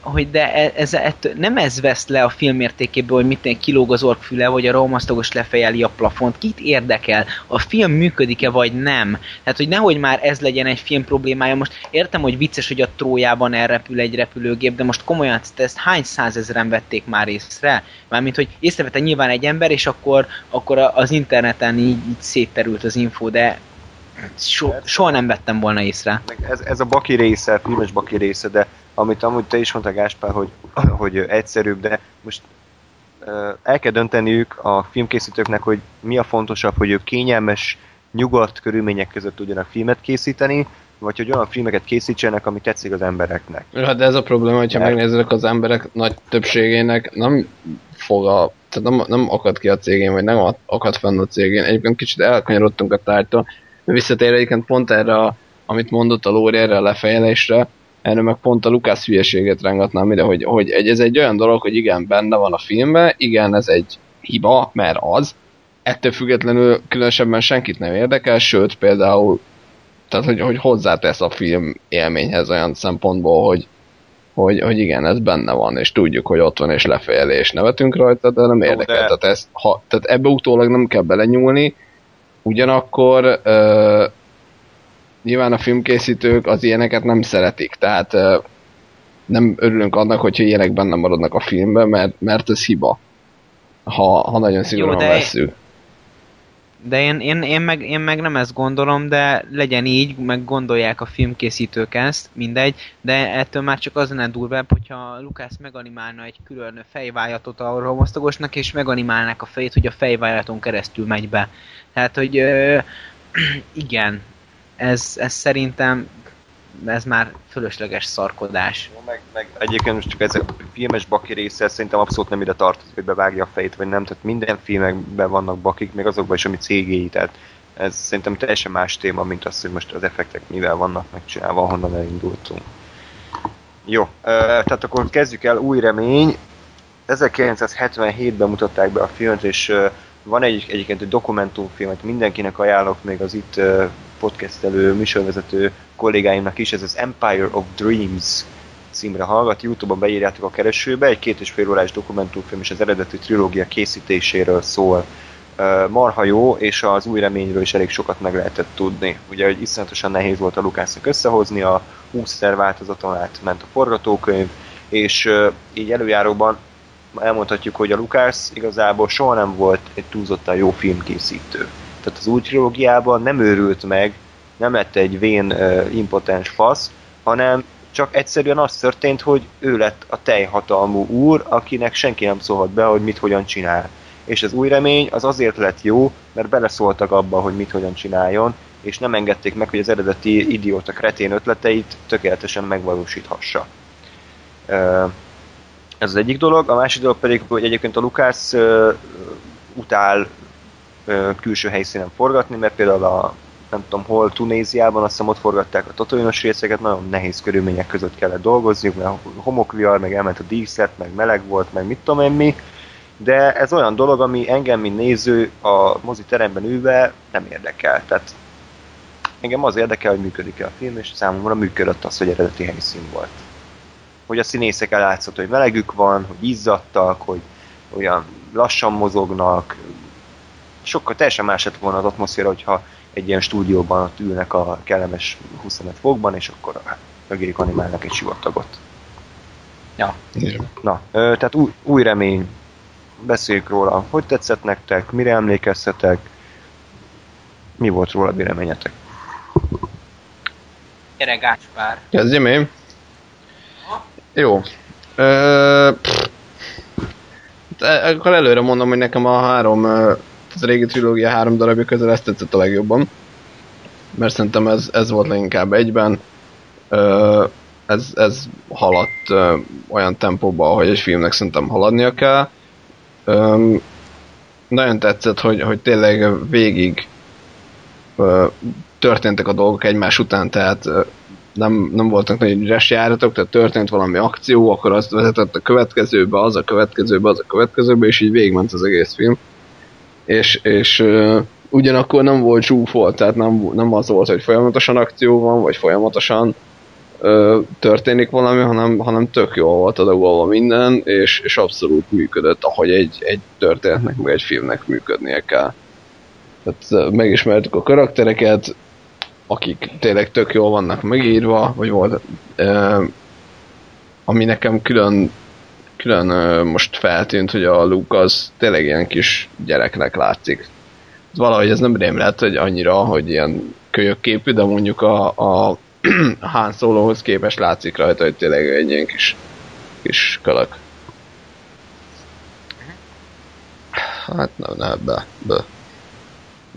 hogy de e, ez, ez, nem ez vesz le a film értékéből, hogy mit kilóg az orkfüle, vagy a romasztagos lefejeli a plafont. Kit érdekel? A film működik-e, vagy nem? Tehát, hogy nehogy már ez legyen egy film problémája. Most értem, hogy vicces, hogy a trójában elrepül egy repülőgép, de most komolyan ezt hány százezeren vették már észre? Mármint, hogy észrevette nyilván egy ember, és akkor, akkor az interneten így, így szétterült az info, de So, soha nem vettem volna észre. Ez, ez a baki része, a filmes baki része, de amit amúgy te is mondtál Gáspár, hogy, hogy egyszerűbb, de most el kell dönteniük a filmkészítőknek, hogy mi a fontosabb, hogy ők kényelmes, nyugodt körülmények között tudjanak filmet készíteni, vagy hogy olyan filmeket készítsenek, ami tetszik az embereknek. Hát de ez a probléma, hogyha Mert... megnézzük az emberek nagy többségének nem fog a, tehát nem, nem akad ki a cégén, vagy nem akad fenn a cégén. Egyébként kicsit elkanyarodtunk a tárgytól, Visszatér egyébként pont erre, amit mondott a Lóri erre a lefejelésre, erre meg pont a Lukász hülyeséget rángatnám ide, hogy, hogy ez egy olyan dolog, hogy igen, benne van a filmben, igen, ez egy hiba, mert az, ettől függetlenül különösebben senkit nem érdekel, sőt például tehát hogy, hogy hozzátesz a film élményhez olyan szempontból, hogy, hogy, hogy igen, ez benne van, és tudjuk, hogy ott van, és lefejeli, és nevetünk rajta, de nem érdekel. de- Tehát, ez, ha, tehát ebbe utólag nem kell belenyúlni, ugyanakkor ö, nyilván a filmkészítők az ilyeneket nem szeretik, tehát ö, nem örülünk annak, hogyha ilyenek benne maradnak a filmben, mert, mert ez hiba. Ha, ha nagyon szigorúan vesszük. De én, én, én, meg, én meg nem ezt gondolom, de legyen így, meg gondolják a filmkészítők ezt, mindegy, de ettől már csak az lenne durvább, hogyha Lukász meganimálna egy külön fejvájatot a romosztagosnak, és meganimálnák a fejét, hogy a fejvájaton keresztül megy be. Tehát, hogy ö, igen, ez, ez szerintem ez már fölösleges szarkodás. Meg, meg egyébként most csak ez a filmes baki része szerintem abszolút nem ide tartozik, hogy bevágja a fejét, vagy nem. Tehát minden filmekben vannak bakik, még azokban is, ami cégéi. Tehát ez szerintem teljesen más téma, mint az, hogy most az effektek mivel vannak megcsinálva, honnan elindultunk. Jó, tehát akkor kezdjük el, új remény. 1977-ben mutatták be a filmet, és van egy, egyébként egy dokumentumfilmet, mindenkinek ajánlok, még az itt podcastelő, műsorvezető kollégáimnak is, ez az Empire of Dreams címre hallgat, Youtube-on beírjátok a keresőbe, egy két és fél órás dokumentumfilm és az eredeti trilógia készítéséről szól. Marha jó, és az új reményről is elég sokat meg lehetett tudni. Ugye, hogy iszonyatosan nehéz volt a Lukásznak összehozni, a 20 változaton át ment a forgatókönyv, és így előjáróban elmondhatjuk, hogy a Lukász igazából soha nem volt egy túlzottan jó filmkészítő. Tehát az új trilógiában nem őrült meg, nem lett egy vén uh, impotens fasz, hanem csak egyszerűen az történt, hogy ő lett a teljhatalmú úr, akinek senki nem szólhat be, hogy mit hogyan csinál. És az új remény az azért lett jó, mert beleszóltak abba, hogy mit hogyan csináljon, és nem engedték meg, hogy az eredeti idióta kretén ötleteit tökéletesen megvalósíthassa. Uh, ez az egyik dolog, a másik dolog pedig, hogy egyébként a Lukász uh, utál uh, külső helyszínen forgatni, mert például a nem tudom hol, Tunéziában, azt hiszem ott forgatták a tatoinos részeket, nagyon nehéz körülmények között kellett dolgozniuk, mert homokviar, meg elment a díszlet, meg meleg volt, meg mit tudom én mi, de ez olyan dolog, ami engem, mint néző a mozi teremben ülve nem érdekel. Tehát engem az érdekel, hogy működik-e a film, és számomra működött az, hogy eredeti helyszín volt. Hogy a színészek elátszott, hogy melegük van, hogy izzadtak, hogy olyan lassan mozognak, sokkal teljesen más lett volna az atmoszféra, hogyha egy ilyen stúdióban ott ülnek a kellemes 25 fokban, és akkor mögéjük animálnak egy sivatagot. Ja. Na, tehát új, új remény. Beszéljük róla. Hogy tetszett nektek? Mire emlékeztetek? Mi volt róla véleményetek? Gyere Gáspár! Kezdjem én? Jó. Ö, akkor előre mondom, hogy nekem a három, az régi trilógia három darabja közül ezt tetszett a legjobban. Mert szerintem ez, ez volt leginkább egyben. Ö, ez, ez haladt ö, olyan tempóba, ahogy egy filmnek szerintem haladnia kell. Ö, nagyon tetszett, hogy, hogy tényleg végig ö, történtek a dolgok egymás után, tehát nem, nem voltak nagy üres járatok, tehát történt valami akció, akkor azt vezetett a következőbe, az a következőbe, az a következőbe, és így végigment az egész film. És, és uh, ugyanakkor nem volt zsúfolt, tehát nem, nem az volt, hogy folyamatosan akció van, vagy folyamatosan történik valami, hanem, hanem tök jól volt adagolva minden, és, és abszolút működött, ahogy egy, egy történetnek, meg egy filmnek működnie kell. Tehát megismertük a karaktereket, akik tényleg tök jól vannak megírva, vagy volt, uh, ami nekem külön, külön uh, most feltűnt, hogy a Luke az tényleg ilyen kis gyereknek látszik. Valahogy ez nem rém lett, hogy annyira, hogy ilyen kölyök képű, de mondjuk a, a Han Solohoz képest látszik rajta, hogy tényleg egy ilyen kis, kis kölök. Hát nem, nem, be, be.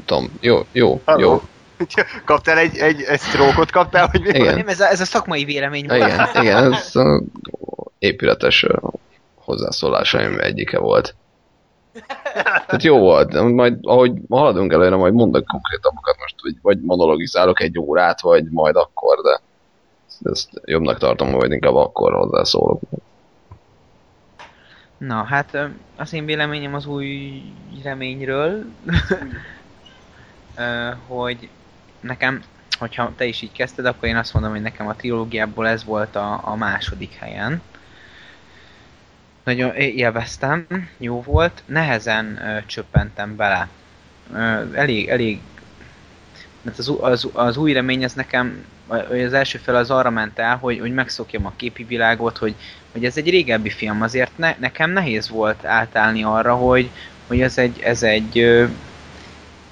Tom, jó, jó, Hello. jó. Kaptál egy, egy, egy stroke kaptál, hogy mi Igen. Nem, ez a, ez a szakmai vélemény volt. Igen, igen, ez a épületes hozzászólásaim egyike volt. Tehát jó volt, majd ahogy haladunk előre, majd mondok konkrétabbakat most, vagy, vagy monologizálok egy órát, vagy majd akkor, de ezt jobbnak tartom, hogy inkább akkor hozzászólok. Na, hát az én véleményem az új reményről, hogy nekem hogyha te is így kezdted, akkor én azt mondom, hogy nekem a trilógiából ez volt a, a második helyen. Nagyon élveztem, jó volt, nehezen ö, csöppentem bele. Ö, elég, elég mert az, az, az új remény ez nekem, az első fel az arra ment el, hogy, hogy megszokjam a képi világot, hogy, hogy ez egy régebbi film, azért ne, nekem nehéz volt átállni arra, hogy, hogy ez egy, ez egy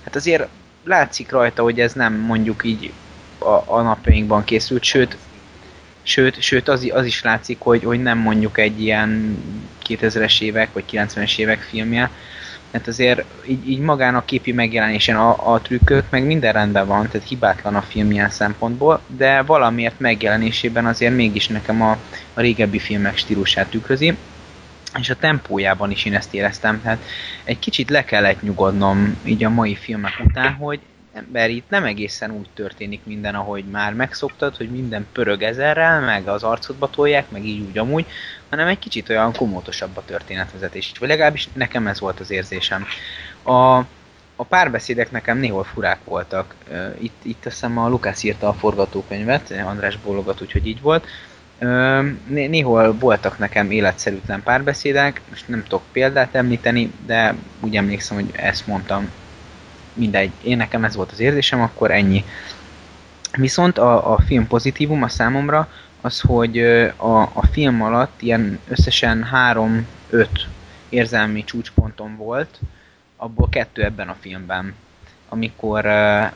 hát azért látszik rajta, hogy ez nem mondjuk így a, a napjainkban készült, sőt, sőt, sőt az, az is látszik, hogy, hogy nem mondjuk egy ilyen 2000-es évek vagy 90-es évek filmje, mert azért így, így magán a képi megjelenésen a, a trükkök, meg minden rendben van, tehát hibátlan a film ilyen szempontból, de valamiért megjelenésében azért mégis nekem a, a régebbi filmek stílusát tükrözi, és a tempójában is én ezt éreztem, tehát egy kicsit le kellett nyugodnom így a mai filmek után, hogy ember itt nem egészen úgy történik minden, ahogy már megszoktad, hogy minden pörög ezerrel, meg az arcodba tolják, meg így úgy amúgy, hanem egy kicsit olyan komótosabb a történetvezetés. Vagy legalábbis nekem ez volt az érzésem. A, a párbeszédek nekem néhol furák voltak. Itt, itt azt hiszem a Lukács írta a forgatókönyvet, András bólogat, úgyhogy így volt. Néhol voltak nekem életszerűtlen párbeszédek, most nem tudok példát említeni, de úgy emlékszem, hogy ezt mondtam. Mindegy, én nekem ez volt az érzésem, akkor ennyi. Viszont a, a film pozitívum a számomra az, hogy a, a film alatt ilyen összesen 3-5 érzelmi csúcsponton volt, abból kettő ebben a filmben. Amikor,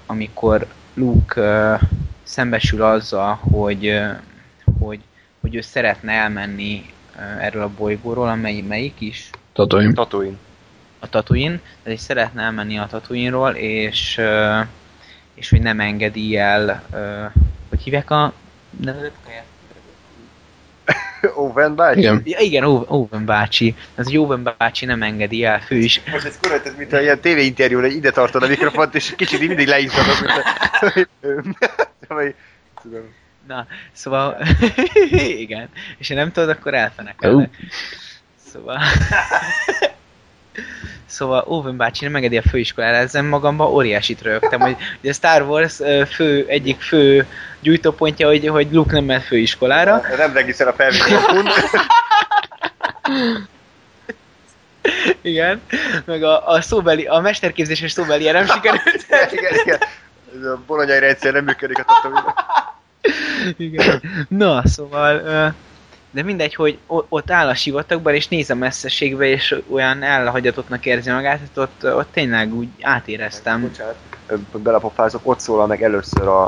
amikor Luke szembesül azzal, hogy, hogy, hogy ő szeretne elmenni erről a bolygóról, amely melyik is? Tatooine. Tatooine. A Tatooine, tehát szeretne elmenni a Tatooine-ról, és, és hogy nem engedi el, hogy hívják a nevedet? Owen bácsi? Igen, ja, igen Owen bácsi. Ez hogy Owen bácsi nem engedi el, fő is. Most ez korrekt, ez mint a ilyen tévéinterjú, ide tartod a mikrofont, és kicsit mindig leizzadod, mint a... Na, szóval, igen. És ha nem tudod, akkor elfenekelek. Szóval... Szóval Owen bácsi nem engedi a főiskolára, ezen magamban óriásit rögtem, hogy, hogy a Star Wars fő, egyik fő gyújtópontja, hogy, hogy Luke nem ment főiskolára. Nem regiszer a felvétel Igen, meg a, a szóbeli, a mesterképzéses szóbeli nem sikerült. igen, igen. Ez a bolonyai rendszer nem működik a tatomina. Igen. Na, szóval de mindegy, hogy ott áll a sivatagban, és néz a messzeségbe, és olyan elhagyatottnak érzi magát, hát ott, ott tényleg úgy átéreztem. Bocsánat, belapofázok, ott szólal meg először a,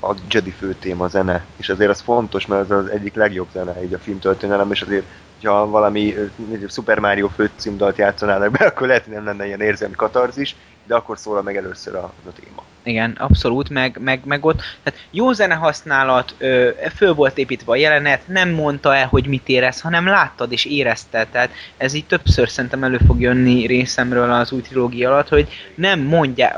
a Jedi főtéma zene, és azért az fontos, mert ez az egyik legjobb zene így a filmtörténelem, és azért, ha valami Super Mario főcímdalt játszanának be, akkor lehet, hogy nem lenne ilyen érzelmi katarzis, de akkor szólal meg először a, a téma. Igen, abszolút, meg, meg, meg ott, tehát jó zene használat, ö, föl volt építve a jelenet, nem mondta el, hogy mit érez, hanem láttad és érezted, tehát ez így többször szerintem elő fog jönni részemről az új trilógia alatt, hogy nem mondják,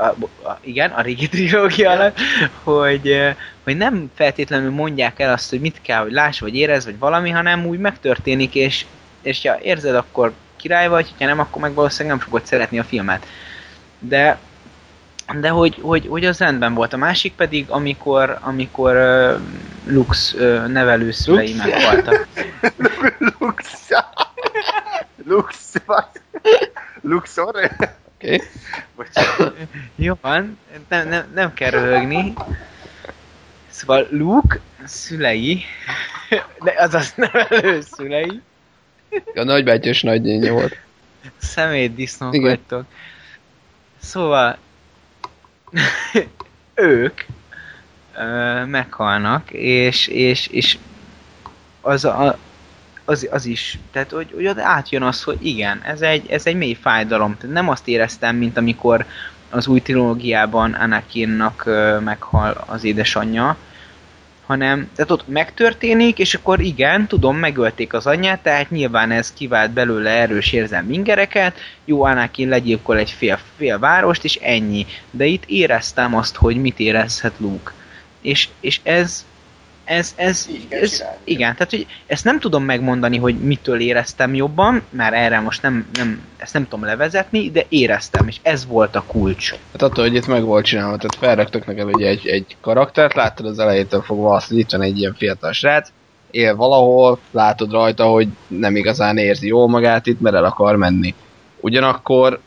igen, a régi trilógia alatt, hogy, hogy nem feltétlenül mondják el azt, hogy mit kell, hogy láss, vagy érez, vagy valami, hanem úgy megtörténik, és, és ha érzed, akkor király vagy, ha nem, akkor meg valószínűleg nem fogod szeretni a filmet. De de hogy, hogy, hogy az rendben volt. A másik pedig, amikor, amikor uh, Lux uh, nevelőszülei Lux? meghaltak. Lux. Lux. Luxor? Oké. Okay. Jó van, nem, nem, nem kell röhögni. Szóval Luke szülei, de azaz nevelőszülei. A nagybátyos nagynénye volt. Szemétdisznók vagytok. Szóval ők ö, meghalnak, és, és, és az, a, az, az is, tehát hogy, hogy átjön az, hogy igen, ez egy, ez egy mély fájdalom. Tehát nem azt éreztem, mint amikor az új trilógiában Anakinnak meghal az édesanyja, hanem tehát ott megtörténik, és akkor igen, tudom, megölték az anyját, tehát nyilván ez kivált belőle erős érzelmi ingereket, jó, Anakin legyilkol egy fél, fél várost, és ennyi. De itt éreztem azt, hogy mit érezhet Luke. És, és ez, ez, ez, Így kell ez csinálni. igen, tehát hogy ezt nem tudom megmondani, hogy mitől éreztem jobban, mert erre most nem, nem, ezt nem tudom levezetni, de éreztem, és ez volt a kulcs. Hát attól, hogy itt meg volt csinálva, tehát felraktak nekem ugye egy, egy karaktert, láttad az elejétől fogva azt, hogy itt van egy ilyen fiatal srác, él valahol, látod rajta, hogy nem igazán érzi jól magát itt, mert el akar menni. Ugyanakkor,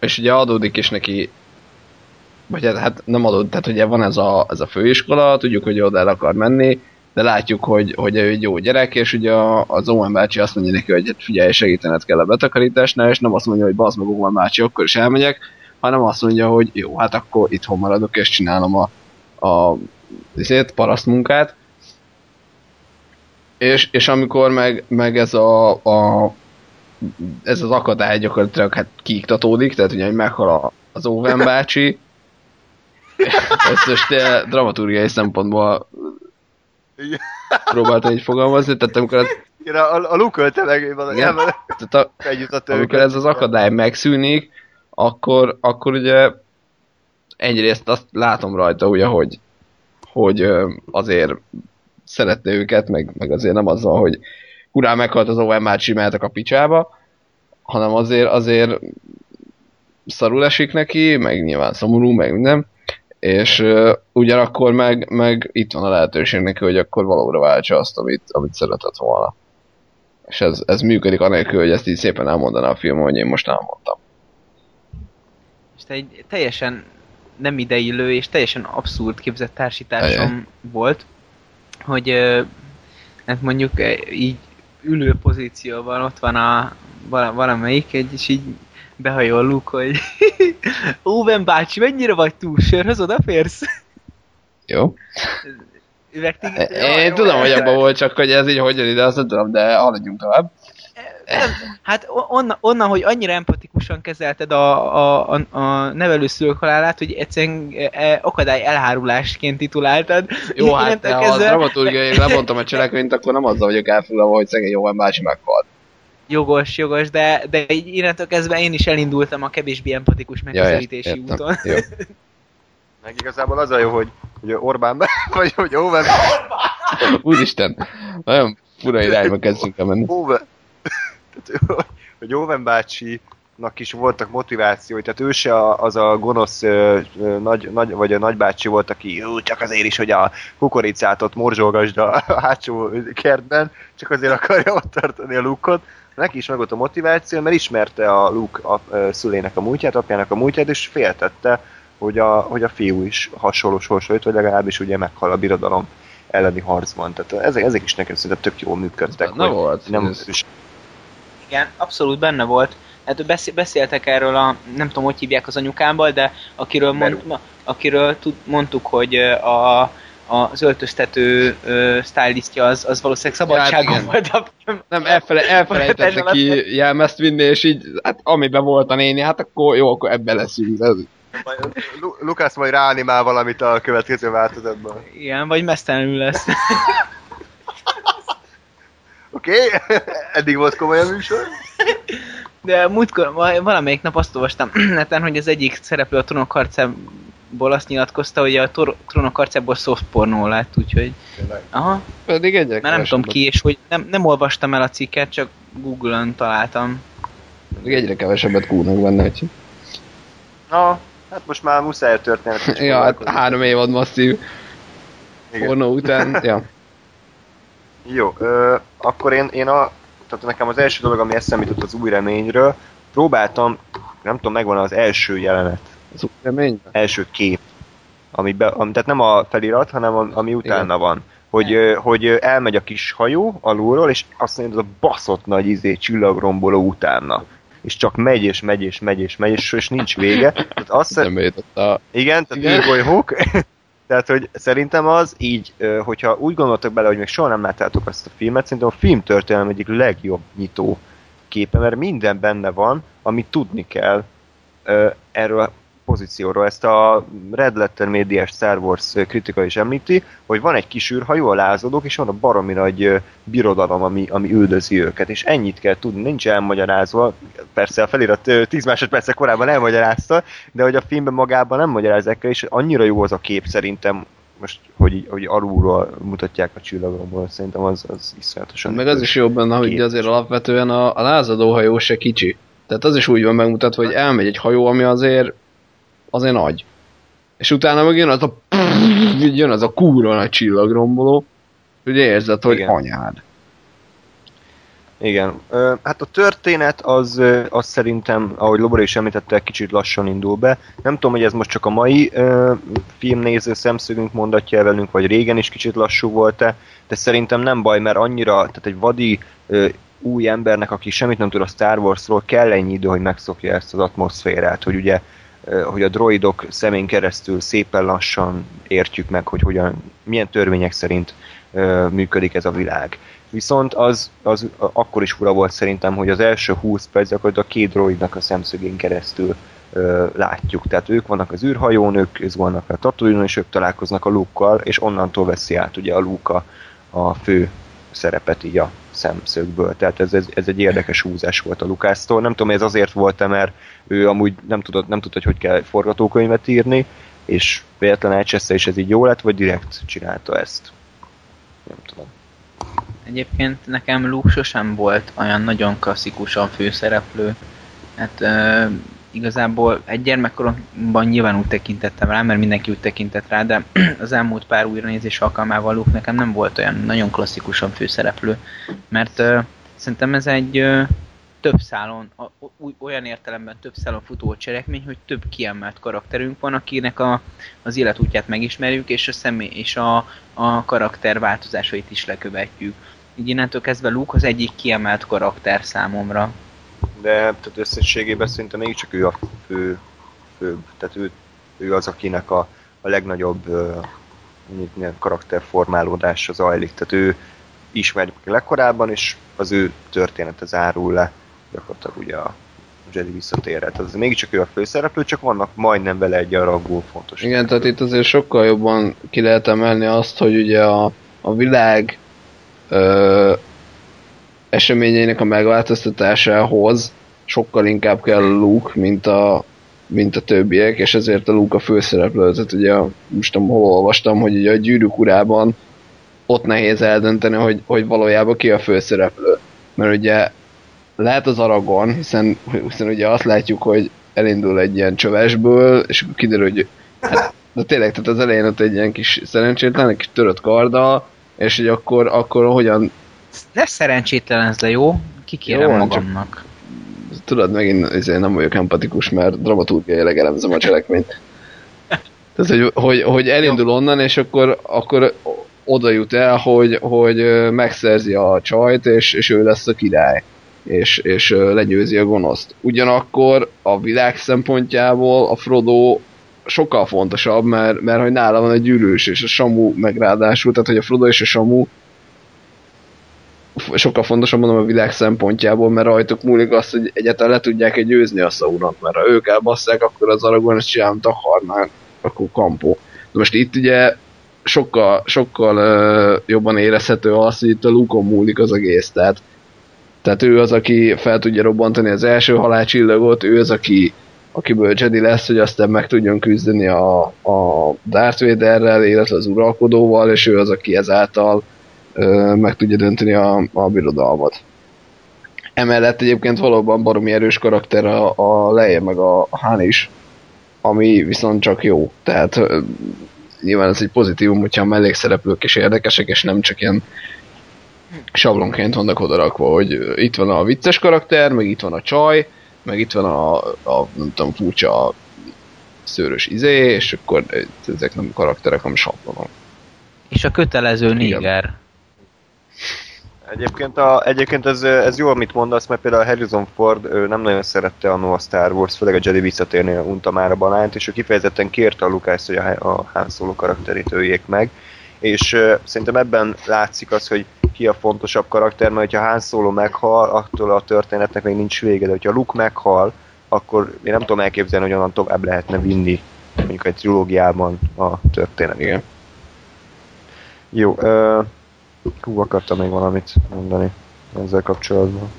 és ugye adódik is neki, vagy hát, hát nem adódik, tehát ugye van ez a, ez a főiskola, tudjuk, hogy oda el akar menni, de látjuk, hogy, hogy ő egy jó gyerek, és ugye az Owen bácsi azt mondja neki, hogy hát figyelj, segítened kell a betakarításnál, és nem azt mondja, hogy bazd meg Owen bácsi, akkor is elmegyek, hanem azt mondja, hogy jó, hát akkor itthon maradok, és csinálom a, a ezért, parasztmunkát. És, és amikor meg, meg ez a, a ez az akadály gyakorlatilag hát kiiktatódik, tehát ugye, meghal az Owen bácsi, ezt most eh, dramaturgiai szempontból próbáltam így fogalmazni, tehát amikor, az, Igen, a, a, Luke ölte meg, van, Igen. tehát a, amikor ez az akadály megszűnik, akkor, akkor ugye egyrészt azt látom rajta, ugye, hogy, hogy azért szerette őket, meg, meg azért nem azzal, hogy hurrá meghalt az Owen bácsi, mehetek a picsába, hanem azért, azért szarul esik neki, meg nyilván szomorú, meg minden, és uh, ugyanakkor meg, meg itt van a lehetőség neki, hogy akkor valóra váltsa azt, amit, amit szeretett volna. És ez, ez működik anélkül, hogy ezt így szépen elmondaná a film, hogy én most elmondtam. És te egy teljesen nem ideillő és teljesen abszurd képzett társításom Ajaj. volt, hogy hát mondjuk így ülő pozícióban ott van a vala- valamelyik, egy, és így behajol Luke, hogy Owen bácsi, mennyire vagy túl sörhöz, odaférsz? Jó? Én tudom, hogy abban volt, csak hogy ez így hogyan ide, azt nem tudom, de haladjunk tovább. Nem, hát o- onnan, hogy annyira empatikusan kezelted a, a, a, a nevelőszülők halálát, hogy egyszerűen e, akadály elhárulásként tituláltad. Jó, hát ha a kezdve- dramaturgiai lemondtam a cselekményt, akkor nem azzal vagyok elfoglalva, hogy szegény Jóván bácsi meghalt. Jogos, jogos, de, de így innentől kezdve én is elindultam a kevésbé empatikus megközelítési értem. úton. Jó. Meg igazából az a jó, hogy, hogy Orbán, be- vagy hogy Owen, Úristen, nagyon fura irányba kezdünk el menni. Owen, tehát, hogy Owen bácsinak is voltak motivációi, tehát ő se a- az a gonosz ö, ö, nagy, nagy, vagy a nagybácsi volt, aki jó, csak azért is, hogy a kukoricát ott morzsolgasd a hátsó kertben, csak azért akarja ott tartani a lukot. Neki is meg volt a motiváció, mert ismerte a Luke a, ö, szülének a múltját, apjának a múltját, és féltette, hogy a, hogy a fiú is hasonló sorsot, vagy legalábbis ugye meghal a birodalom elleni harcban. Tehát ezek, ezek is nekem szerintem tök jól működtek. Na volt. Nem, Ez- és Igen, abszolút benne volt. Hát beszél, beszéltek erről a, nem tudom, hogy hívják az anyukámmal, de akiről, mond, akiről tud, mondtuk, hogy a, az öltöztető ö, stylistja az, az valószínűleg szabadságon igen. volt a Nem, elfele, elfelejtette ki jelmezt vinni, és így, hát amiben volt a néni, hát akkor jó, akkor ebbe leszünk. Ez, Lukász majd ráanimál valamit a következő változatban. Igen, vagy mesztelenül lesz. Oké, okay. eddig volt komoly a műsor. De múltkor, val- valamelyik nap azt olvastam neten, hogy az egyik szereplő a trónok harcából azt nyilatkozta, hogy a tor- trónok harcából soft pornó lett, úgyhogy... Aha, pedig egyre már nem tudom ki, és hogy nem, nem olvastam el a cikket, csak Google-on találtam. Pedig egyre kevesebbet kúrnak benne, úgyhogy. Na, hát most már muszáj a történet. Ja, hát három évad masszív Igen. pornó után, ja. Jó, ö, akkor én, én a, tehát nekem az első dolog, ami eszembe jutott az új reményről, próbáltam, nem tudom, megvan az első jelenet, Az első kép, ami be, ami, tehát nem a felirat, hanem a, ami utána Igen. van. Hogy, ö, hogy elmegy a kis hajó alulról, és azt mondja, hogy az a baszott nagy izé, csillagromboló utána. És csak megy, és megy, és megy, és megy, és, és nincs vége. Tehát azt, Nem jutott a... igen, tehát Igen. űrgoly hook. tehát, hogy szerintem az így, hogyha úgy gondoltok bele, hogy még soha nem láttátok azt a filmet, szerintem a film történelem egyik legjobb nyitó képe, mert minden benne van, amit tudni kell erről a pozícióról. Ezt a Red Letter médiás Star Wars kritika is említi, hogy van egy kis űrhajó, a lázadók, és van a baromi nagy birodalom, ami, ami üldözi őket, és ennyit kell tudni, nincs elmagyarázva, persze a felirat ö, 10 másodpercek korábban elmagyarázta, de hogy a filmben magában nem magyarázzák el, és annyira jó az a kép szerintem, most, hogy, hogy alulról mutatják a csillagomból, szerintem az, az iszonyatosan. Meg az is jobb benne, hogy azért alapvetően a, a lázadó hajó se kicsi. Tehát az is úgy van megmutatva, hogy elmegy egy hajó, ami azért azért nagy. És utána meg jön az a jön az a kúra nagy csillagromboló, hogy érzed, hogy Igen. anyád. Igen. Hát a történet az, az szerintem, ahogy Lobor is említette, kicsit lassan indul be. Nem tudom, hogy ez most csak a mai filmnéző szemszögünk mondatja el velünk, vagy régen is kicsit lassú volt-e, de szerintem nem baj, mert annyira, tehát egy vadi új embernek, aki semmit nem tud a Star Warsról, kell ennyi idő, hogy megszokja ezt az atmoszférát, hogy ugye hogy a droidok szemén keresztül szépen lassan értjük meg, hogy hogyan, milyen törvények szerint ö, működik ez a világ. Viszont az, az akkor is fura volt szerintem, hogy az első 20 perc gyakorlatilag a két droidnak a szemszögén keresztül ö, látjuk. Tehát ők vannak az űrhajón, ők vannak a tatooine és ők találkoznak a luke és onnantól veszi át ugye a Luke a, a fő szerepet így a szemszögből. Tehát ez, ez, ez egy érdekes húzás volt a Lukásztól. Nem tudom, ez azért volt-e, mert ő amúgy nem tudott, nem tudta, hogy hogy kell forgatókönyvet írni, és véletlen elcseszte, és ez így jó lett, vagy direkt csinálta ezt. Nem tudom. Egyébként nekem Luke sosem volt olyan nagyon klasszikusan főszereplő. Hát uh, igazából egy gyermekkoromban nyilván úgy tekintettem rá, mert mindenki úgy tekintett rá, de az elmúlt pár újranézés alkalmával Luke nekem nem volt olyan nagyon klasszikusan főszereplő, mert uh, szerintem ez egy uh, több szálon, olyan értelemben több szálon futó cselekmény, hogy több kiemelt karakterünk van, akinek a, az életútját megismerjük, és a személy és a, a karakter változásait is lekövetjük. Így innentől kezdve Luke az egyik kiemelt karakter számomra. de tehát összességében szerintem mégiscsak ő a fő, fő tehát ő, ő az, akinek a, a legnagyobb uh, karakterformálódása zajlik, tehát ő ismerjük legkorábban, és az ő története zárul le gyakorlatilag ugye a Jedi visszatérre. Tehát mégiscsak ő a főszereplő, csak vannak majdnem vele egy aragú fontos. Igen, tehát itt azért sokkal jobban ki lehet emelni azt, hogy ugye a, a világ ö, eseményeinek a megváltoztatásához sokkal inkább kell Luke, mint a, mint a többiek, és ezért a Luke a főszereplő. Tehát ugye most nem hol olvastam, hogy ugye a gyűrűk urában ott nehéz eldönteni, hogy, hogy valójában ki a főszereplő. Mert ugye lehet az Aragon, hiszen, hiszen ugye azt látjuk, hogy elindul egy ilyen csövesből, és akkor kiderül, hogy hát, de tényleg, tehát az elején ott egy ilyen kis szerencsétlen, egy kis törött karddal, és hogy akkor, akkor hogyan, Ne szerencsétlen ez le, jó? Kikérem Jó, van, csak- magamnak. tudod, megint ezért nem vagyok empatikus, mert dramaturgiailag elemzem a cselekményt. Tehát, hogy, hogy, hogy elindul onnan, és akkor, akkor oda jut el, hogy, hogy megszerzi a csajt, és, és ő lesz a király. És, és ö, legyőzi a gonoszt. Ugyanakkor a világ szempontjából a Frodo sokkal fontosabb, mert, mert hogy nála van egy gyűrűs, és a Samu meg tehát hogy a Frodo és a Samu sokkal fontosabb mondom a világ szempontjából, mert rajtuk múlik az, hogy egyáltalán le tudják egy győzni a Sauront, mert ha ők elbasszák, akkor az Aragorn ezt csinálni akarnák, akkor kampó. De most itt ugye sokkal, sokkal uh, jobban érezhető az, hogy itt a Lukon múlik az egész, tehát, tehát ő az, aki fel tudja robbantani az első halálcsillagot, ő az, aki akiből Jedi lesz, hogy aztán meg tudjon küzdeni a, a Darth Vaderrel, illetve az uralkodóval, és ő az, aki ezáltal ö, meg tudja dönteni a, a birodalmat. Emellett egyébként valóban baromi erős karakter a, a Leia meg a Han is, ami viszont csak jó. Tehát ö, nyilván ez egy pozitívum, hogyha a mellékszereplők is érdekesek, és nem csak ilyen sablonként vannak odarakva, hogy itt van a vicces karakter, meg itt van a csaj, meg itt van a, a nem tudom, furcsa szőrös izé, és akkor ezek nem karakterek, hanem sablonok. És a kötelező néger. Egyébként, a, egyébként ez, ez jó, amit mondasz, mert például Harrison Ford ő nem nagyon szerette a a Star Wars, főleg a Jedi visszatérnél unta már a banánt, és ő kifejezetten kérte a Lucas, hogy a, a Han Solo karakterét öljék meg, és uh, szerintem ebben látszik az, hogy ki a fontosabb karakter, mert ha Han Solo meghal, attól a történetnek még nincs vége, de hogyha Luke meghal, akkor én nem tudom elképzelni, hogy onnan tovább lehetne vinni mondjuk egy trilógiában a történet. Igen. Jó, uh, hú, akartam még valamit mondani ezzel kapcsolatban.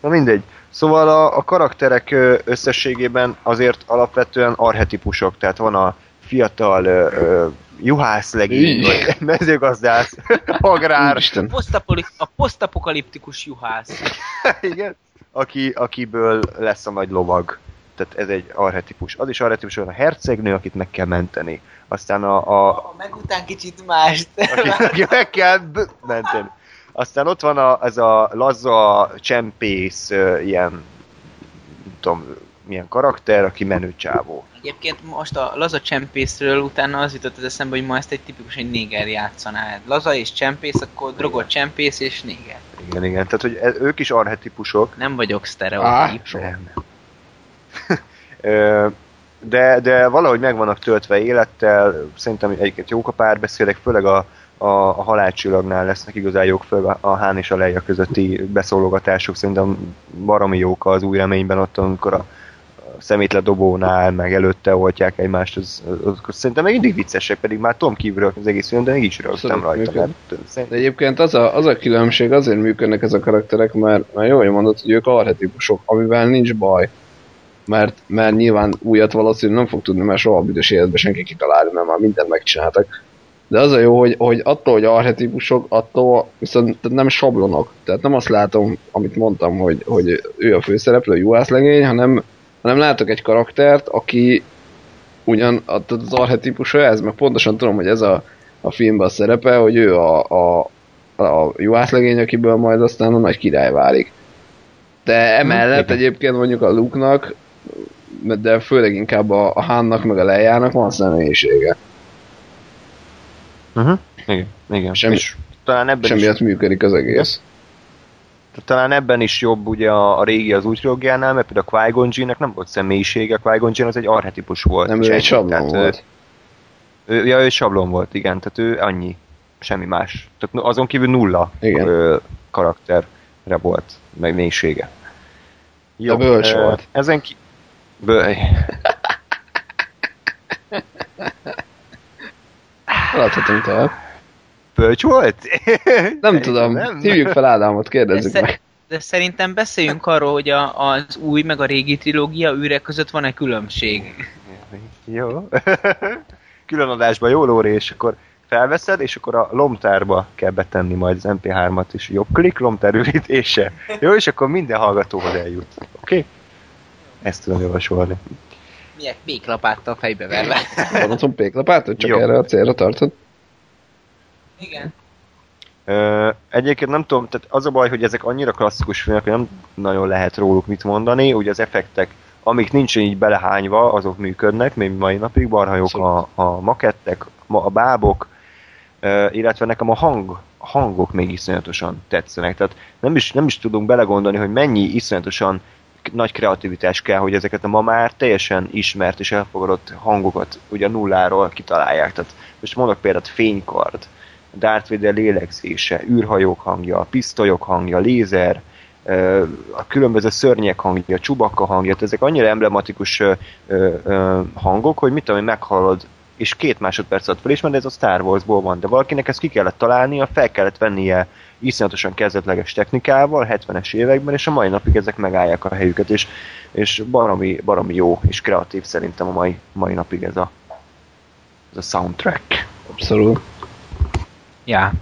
Na mindegy. Szóval a, a karakterek ö, összességében azért alapvetően arhetipusok, tehát van a fiatal, ö, ö, juhász legény, Így. vagy mezőgazdász, agrár, Úristen. Posztapoli- a posztapokaliptikus juhász. igen, aki, akiből lesz a nagy lovag. Tehát ez egy arhetipus. Az is arhetipus, hogy a hercegnő, akit meg kell menteni. Aztán a, a, Meg után kicsit mást. aki, aki meg kell b- menteni. Aztán ott van a, ez a laza csempész, ilyen, nem tudom, milyen karakter, aki menő csávó. Egyébként most a laza csempészről utána az jutott az eszembe, hogy ma ezt egy tipikus egy néger játszaná. Laza és csempész, akkor drogot csempész és néger. Igen, igen. Tehát, hogy e- ők is arhetipusok. Nem vagyok sztereotíp. soha. Nem. De, de valahogy meg vannak töltve élettel, szerintem egyébként jók a párbeszédek, főleg a, a, a halálcsillagnál lesznek igazán jók, főleg a, a Hán és a Leia közötti beszólogatások, szerintem baromi jók az új reményben ott, amikor a szemétledobónál, meg előtte oltják egymást, az, az, az szerintem még mindig viccesek, pedig már Tom kívülről az egész film, de mégis rögtem Abszolút rajta. Mert, De szerintem, egyébként az a, az a különbség, azért működnek ezek a karakterek, mert, mert jó, hogy mondod, hogy ők arhetipusok, amivel nincs baj. Mert, mert nyilván újat valószínűleg nem fog tudni, mert soha büdös életben senki kitalálni, mert már mindent megcsináltak. De az a jó, hogy, hogy attól, hogy arhetipusok, attól viszont nem sablonok. Tehát nem azt látom, amit mondtam, hogy, hogy ő a főszereplő, juhászlegény, hanem, hanem látok egy karaktert, aki ugyan az arhetipusa ez, meg pontosan tudom, hogy ez a, a filmben a szerepe, hogy ő a, a, a juhászlegény, akiből majd aztán a nagy király válik. De emellett igen. egyébként mondjuk a Luke-nak, de főleg inkább a, a Hánnak meg a Leiának van személyisége. uh-huh. igen, igen. Semmi- És talán ebben Sem is működik az egész. Talán ebben is jobb ugye a, a régi az új trilógiánál, mert például a Jinn-nek nem volt személyisége, a Jinn az egy arhetipus volt. Nem, ő egy sablon Tehát, volt. Ő, ja, ő sablon volt, igen, tehát ő annyi, semmi más. Tehát azon kívül nulla Igen. Ö, karakterre volt, meg mélysége. De bölcs ö, volt. Ezen ki... Bö... Haladhatunk tovább. Bölcs volt? Nem tudom, Nem. hívjuk fel Ádámot, kérdezzük De, meg. de szerintem beszéljünk arról, hogy a, az új meg a régi trilógia űre között van-e különbség. Jó. Külön adásban jó Lóri, és akkor felveszed, és akkor a lomtárba kell betenni majd az MP3-at is. Jobb klik, lomtár ürítése. Jó, és akkor minden hallgatóhoz eljut. Oké? Okay? Ezt tudom javasolni. Miért péklapáttal fejbe verve? Otthon péklapátot, csak Jó. erre a célra tartod? Igen. Ö, egyébként nem tudom, tehát az a baj, hogy ezek annyira klasszikus filmek, hogy nem nagyon lehet róluk mit mondani. Ugye az effektek, amik nincsen így belehányva, azok működnek, még mai napig, barhajók a, a makettek, ma- a bábok, ö, illetve nekem a hang, hangok még iszonyatosan tetszenek. Tehát nem is, nem is tudunk belegondolni, hogy mennyi iszonyatosan nagy kreativitás kell, hogy ezeket a ma már teljesen ismert és elfogadott hangokat ugye nulláról kitalálják. Tehát most mondok példát, fénykard, Darth Vader lélegzése, űrhajók hangja, pisztolyok hangja, lézer, a különböző szörnyek hangja, csubakka hangja, ezek annyira emblematikus hangok, hogy mit tudom, meghallod, és két másodperc alatt felismered, ez a Star Warsból van, de valakinek ezt ki kellett találnia, fel kellett vennie iszonyatosan kezdetleges technikával 70-es években, és a mai napig ezek megállják a helyüket, és, és baromi, baromi jó és kreatív szerintem a mai, mai napig ez a, ez a soundtrack. Abszolút. Ja.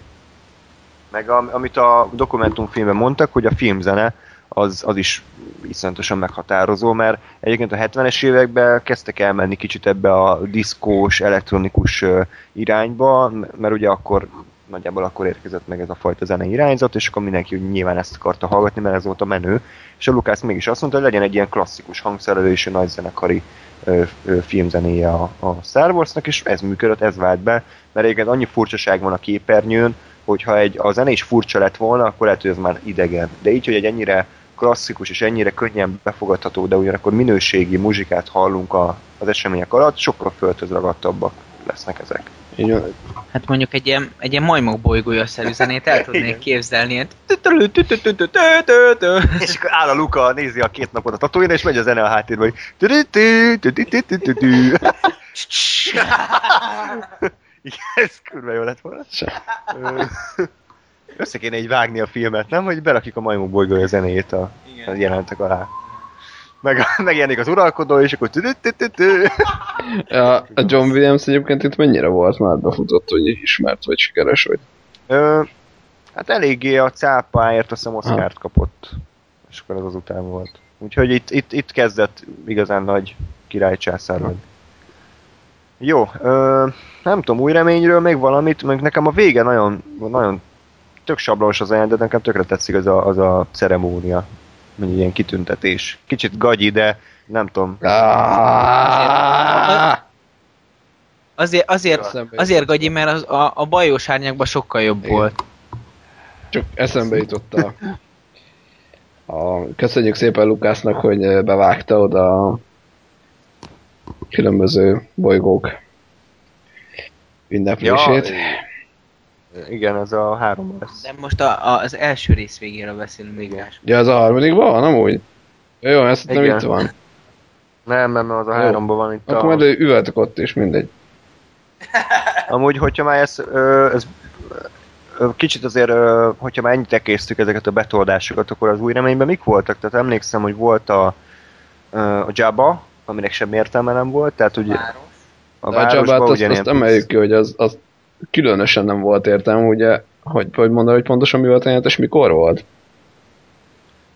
Meg am, amit a dokumentumfilmben mondtak, hogy a filmzene az, az is iszonyatosan meghatározó, mert egyébként a 70-es években kezdtek elmenni kicsit ebbe a diszkós, elektronikus irányba, mert ugye akkor nagyjából akkor érkezett meg ez a fajta zene irányzat, és akkor mindenki nyilván ezt akarta hallgatni, mert ez volt a menő. És a Lukács mégis azt mondta, hogy legyen egy ilyen klasszikus hangszerelő és egy nagy zenekari filmzenéje a, a Star Warsnak, és ez működött, ez vált be, mert egyébként annyi furcsaság van a képernyőn, hogyha egy, a zene is furcsa lett volna, akkor lehet, hogy ez már idegen. De így, hogy egy ennyire klasszikus és ennyire könnyen befogadható, de ugyanakkor minőségi muzsikát hallunk a, az események alatt, sokkal földhöz ragadtabbak lesznek ezek. Így van. Hát mondjuk egy ilyen, egy ilyen majmok bolygója-szerű zenét el tudnék Igen. képzelni. Ilyen És akkor áll a Luka, nézi a két napot a tatooine, és megy a zene a háttérben, hogy. Igen, ez kurva jó lett volna. Össze kéne így vágni a filmet, nem? Hogy berakjuk a majmok bolygója zenéjét a, a jelentek alá. meg, megjelenik az uralkodó, és akkor. A, a John Williams egyébként itt mennyire volt már befutott, hogy ismert vagy sikeres vagy? Ö, hát eléggé a cápáért azt hiszem Oscar-t kapott. És akkor az azután volt. Úgyhogy itt, itt, itt kezdett igazán nagy királycsászár vagy. Jó, ö, nem tudom, új reményről még valamit, meg nekem a vége nagyon, nagyon tök sablonos az olyan, de nekem tökre tetszik az a, az a ceremónia. Mondjuk ilyen kitüntetés. Kicsit gagyi, de nem tudom. Azért, azért, azért gagyi, mert az, a, a bajós árnyakban sokkal jobb Igen. volt. Csak eszembe jutott a... a köszönjük szépen Lukásznak, hogy bevágta oda a különböző bolygók ünneplését. Igen, ez a három lesz. De most a, a, az első rész végéről beszélünk még más. Ja, az a harmadikban van, amúgy? Ja, Jó, ezt nem Igen. itt van. Nem, nem, az a háromban van itt Akkor a... majd üvöltök ott is, mindegy. Amúgy, hogyha már ez, ö, ez ö, kicsit azért, ö, hogyha már ennyit ekésztük ezeket a betoldásokat, akkor az új reményben mik voltak? Tehát emlékszem, hogy volt a, ö, a Jabba, aminek sem értelme nem volt, tehát ugye a a városban azt, azt emeljük ki, hogy az, az különösen nem volt értelme, ugye, hogy, hogy mondod, hogy pontosan mi volt a és mikor volt?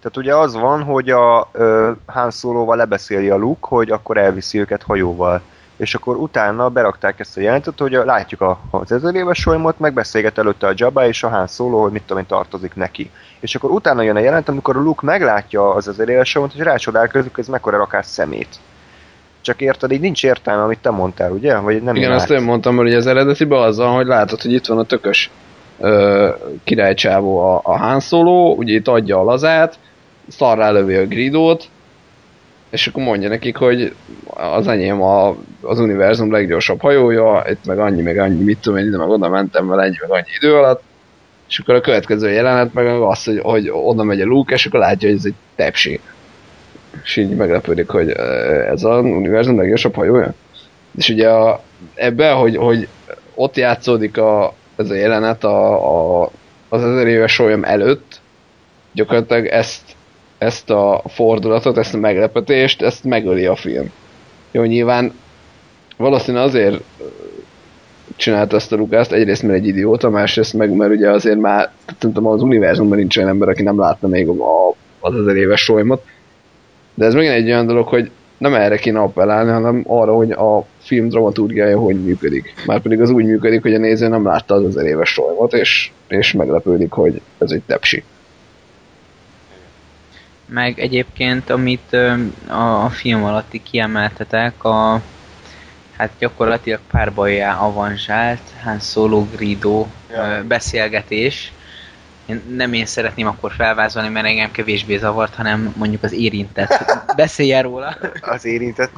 Tehát ugye az van, hogy a ö, Han Solo-val lebeszéli a Luke, hogy akkor elviszi őket hajóval. És akkor utána berakták ezt a jelentet, hogy a, látjuk a, az ezer éves solymot, megbeszélget előtte a Jabba és a Han Solo, hogy mit tudom én tartozik neki. És akkor utána jön a jelent, amikor a Luke meglátja az ezer éves solymot, hogy rácsodálkozik, hogy ez mekkora rakás szemét. Csak érted, így nincs értelme, amit te mondtál, ugye? Vagy nem Igen, látsz? azt én mondtam, hogy az eredetiben az van, hogy látod, hogy itt van a tökös ö, királycsávó a, a Han Solo, ugye itt adja a lazát, szarrá lövi a gridót, és akkor mondja nekik, hogy az enyém a, az univerzum leggyorsabb hajója, itt meg annyi, meg annyi, mit tudom én, ide meg oda mentem vele ennyi, meg annyi idő alatt, és akkor a következő jelenet meg az, hogy, hogy oda megy a Luke, és akkor látja, hogy ez egy tepsi. És így meglepődik, hogy ez az univerzum leggyorsabb hajója. És ugye a, ebben, hogy, hogy ott játszódik a, ez a jelenet a, a, az ezer éves solyom előtt, gyakorlatilag ezt, ezt a fordulatot, ezt a meglepetést, ezt megöli a film. Jó, nyilván valószínűleg azért csinálta ezt a Lukást, egyrészt mert egy idióta, másrészt meg mert ugye azért már, tudom, az univerzumban nincs olyan ember, aki nem látta még a, az ezer éves solymot, de ez megint egy olyan dolog, hogy nem erre kéne appellálni, hanem arra, hogy a film dramaturgiája hogy működik. Márpedig az úgy működik, hogy a néző nem látta az ezer éves solymot, és, és meglepődik, hogy ez egy tepsi. Meg egyébként, amit a, a film alatti kiemeltetek, a hát gyakorlatilag párbajjá avanzsált Han Solo Grido Ja. beszélgetés. Én, nem én szeretném akkor felvázolni, mert engem kevésbé zavart, hanem mondjuk az érintett. Beszéljen róla. az érintett,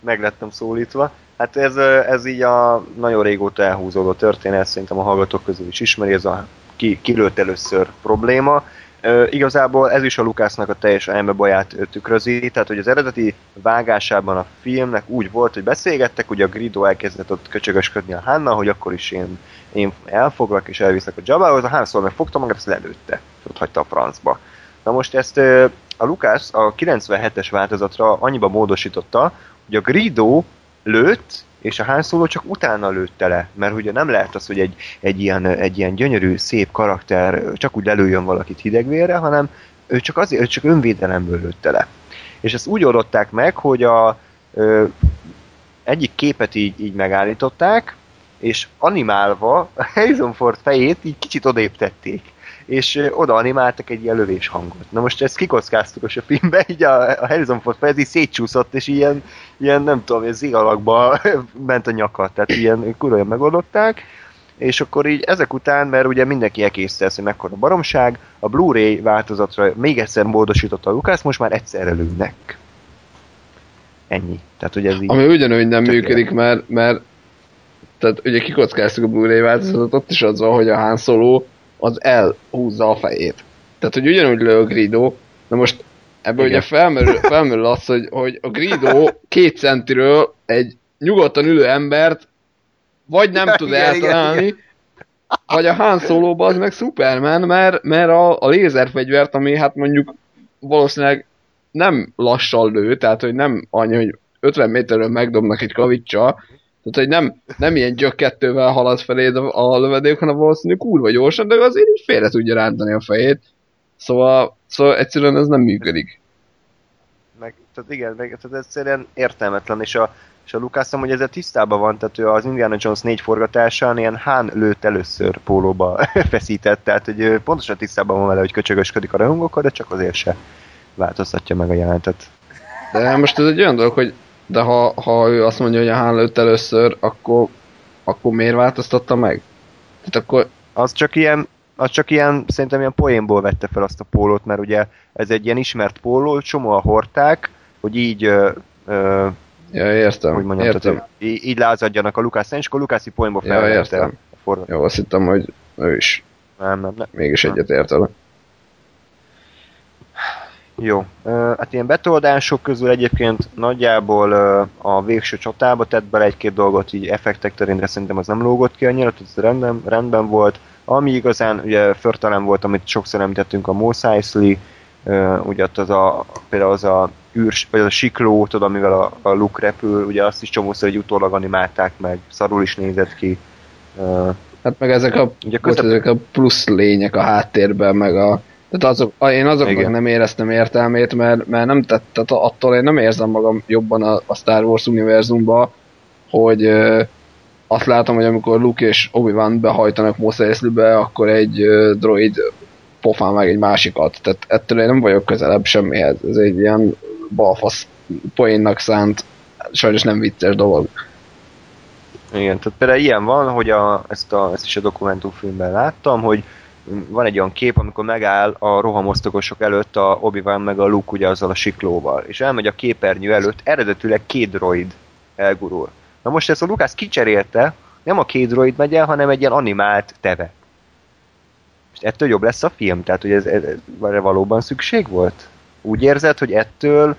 meg lettem szólítva. Hát ez, ez így a nagyon régóta elhúzódó történet, szerintem a hallgatók közül is ismeri, ez a ki, kilőtt először probléma. Igazából ez is a Lukásznak a teljes elmebaját ö, tükrözi, tehát hogy az eredeti vágásában a filmnek úgy volt, hogy beszélgettek, ugye a Grido elkezdett ott köcsögösködni a Hanna, hogy akkor is én, én elfoglak és elviszek a Jabához, a Han Solo meg fogta magát, ezt lelőtte, ott hagyta a francba. Na most ezt a Lukász a 97-es változatra annyiba módosította, hogy a Grido lőtt, és a Han Solo csak utána lőtte le, mert ugye nem lehet az, hogy egy, egy, ilyen, egy ilyen gyönyörű, szép karakter csak úgy lelőjön valakit hidegvérre, hanem ő csak azért, ő csak önvédelemből lőtte le. És ezt úgy oldották meg, hogy a ö, egyik képet így, így megállították, és animálva a Harrison Ford fejét így kicsit odébb tették és oda animáltak egy ilyen lövés hangot. Na most ezt kikockáztuk a filmben, így a, a Harrison Ford fej, ez így szétcsúszott, és ilyen, ilyen nem tudom, ez zigalakba ment a nyaka, tehát ilyen kurva megoldották, és akkor így ezek után, mert ugye mindenki elkészte ezt, hogy mekkora baromság, a Blu-ray változatra még egyszer módosította a Lukász, most már egyszerre lőnek. Ennyi. Tehát ugye ez így... Ami ugyanúgy nem működik, mert, mert tehát ugye kikockáztuk a Blu-ray változatot, ott is az van, hogy a Han Solo az elhúzza a fejét. Tehát, hogy ugyanúgy lő a Grido, na most ebből Igen. ugye felmerül, felmerül az, hogy, hogy a Grido két centiről egy nyugodtan ülő embert vagy nem tud Igen, igen, eltalálni, vagy a Han solo az meg Superman, mert, mert a, a lézerfegyvert, ami hát mondjuk valószínűleg nem lassan lő, tehát hogy nem annyi, hogy 50 méterről megdobnak egy kavicsa, tehát hogy nem, nem ilyen gyökkettővel halad feléd a, a lövedék, hanem valószínű kurva gyorsan, de azért így félre tudja rántani a fejét. Szóval, szóval egyszerűen ez nem működik. Meg, tehát igen, meg, tehát egyszerűen értelmetlen, és a, és a Lucas hogy ezzel tisztában van, tehát ő az Indiana Jones 4 forgatásán ilyen hán lőtt először pólóba feszített, tehát hogy pontosan tisztában van vele, hogy köcsögösködik a rajongókkal, de csak azért se változtatja meg a jelentet. De most ez egy olyan dolog, hogy de ha, ha ő azt mondja, hogy a hán lőtt először, akkor, akkor miért változtatta meg? Tehát akkor... Az csak ilyen, az csak ilyen, szerintem ilyen poénból vette fel azt a pólót, mert ugye ez egy ilyen ismert póló, csomóan hordták, hogy így ö, ö, Ja, értem, hogy mondjam, értem. Tehát, így lázadjanak a Lukász és akkor Lukászi poénból Ja, felvette értem. a. Jó, azt hittem, hogy ő is Nem, nem, nem. mégis egyet ért vele. Jó. Hát ilyen betoldások közül egyébként nagyjából a végső csatába tett bele egy-két dolgot, így effektek terén, de szerintem az nem lógott ki annyira, tehát ez rendben, rendben volt. Ami igazán ugye förtelen volt, amit sokszor említettünk, a Mos Eisley, ugye ott az a, például az a űrs, vagy az a sikló, tudod, amivel a, a Luke repül, ugye azt is csomószor egy utólag animálták meg, szarul is nézett ki. Hát meg ezek a, Ugye közep- ezek a plusz lények a háttérben, meg a... Tehát azok, én azoknak Igen. nem éreztem értelmét, mert, mert nem tett, tehát attól én nem érzem magam jobban a, a Star Wars univerzumba, hogy ö, azt látom, hogy amikor Luke és Obi-Wan behajtanak Mos Eisley-be, akkor egy ö, droid pofán meg egy másikat. Tehát ettől én nem vagyok közelebb semmihez. Ez egy ilyen balfasz poénnak szánt, sajnos nem vicces dolog. Igen, tehát például ilyen van, hogy a, ezt, a, ezt is a dokumentumfilmben láttam, hogy van egy olyan kép, amikor megáll a rohamosztogosok előtt a obi meg a Luke ugye azzal a siklóval, és elmegy a képernyő előtt, eredetileg két droid elgurul. Na most ezt a Lukász kicserélte, nem a két droid megy el, hanem egy ilyen animált teve. És ettől jobb lesz a film? Tehát, hogy ez, ez, ez erre valóban szükség volt? Úgy érzed, hogy ettől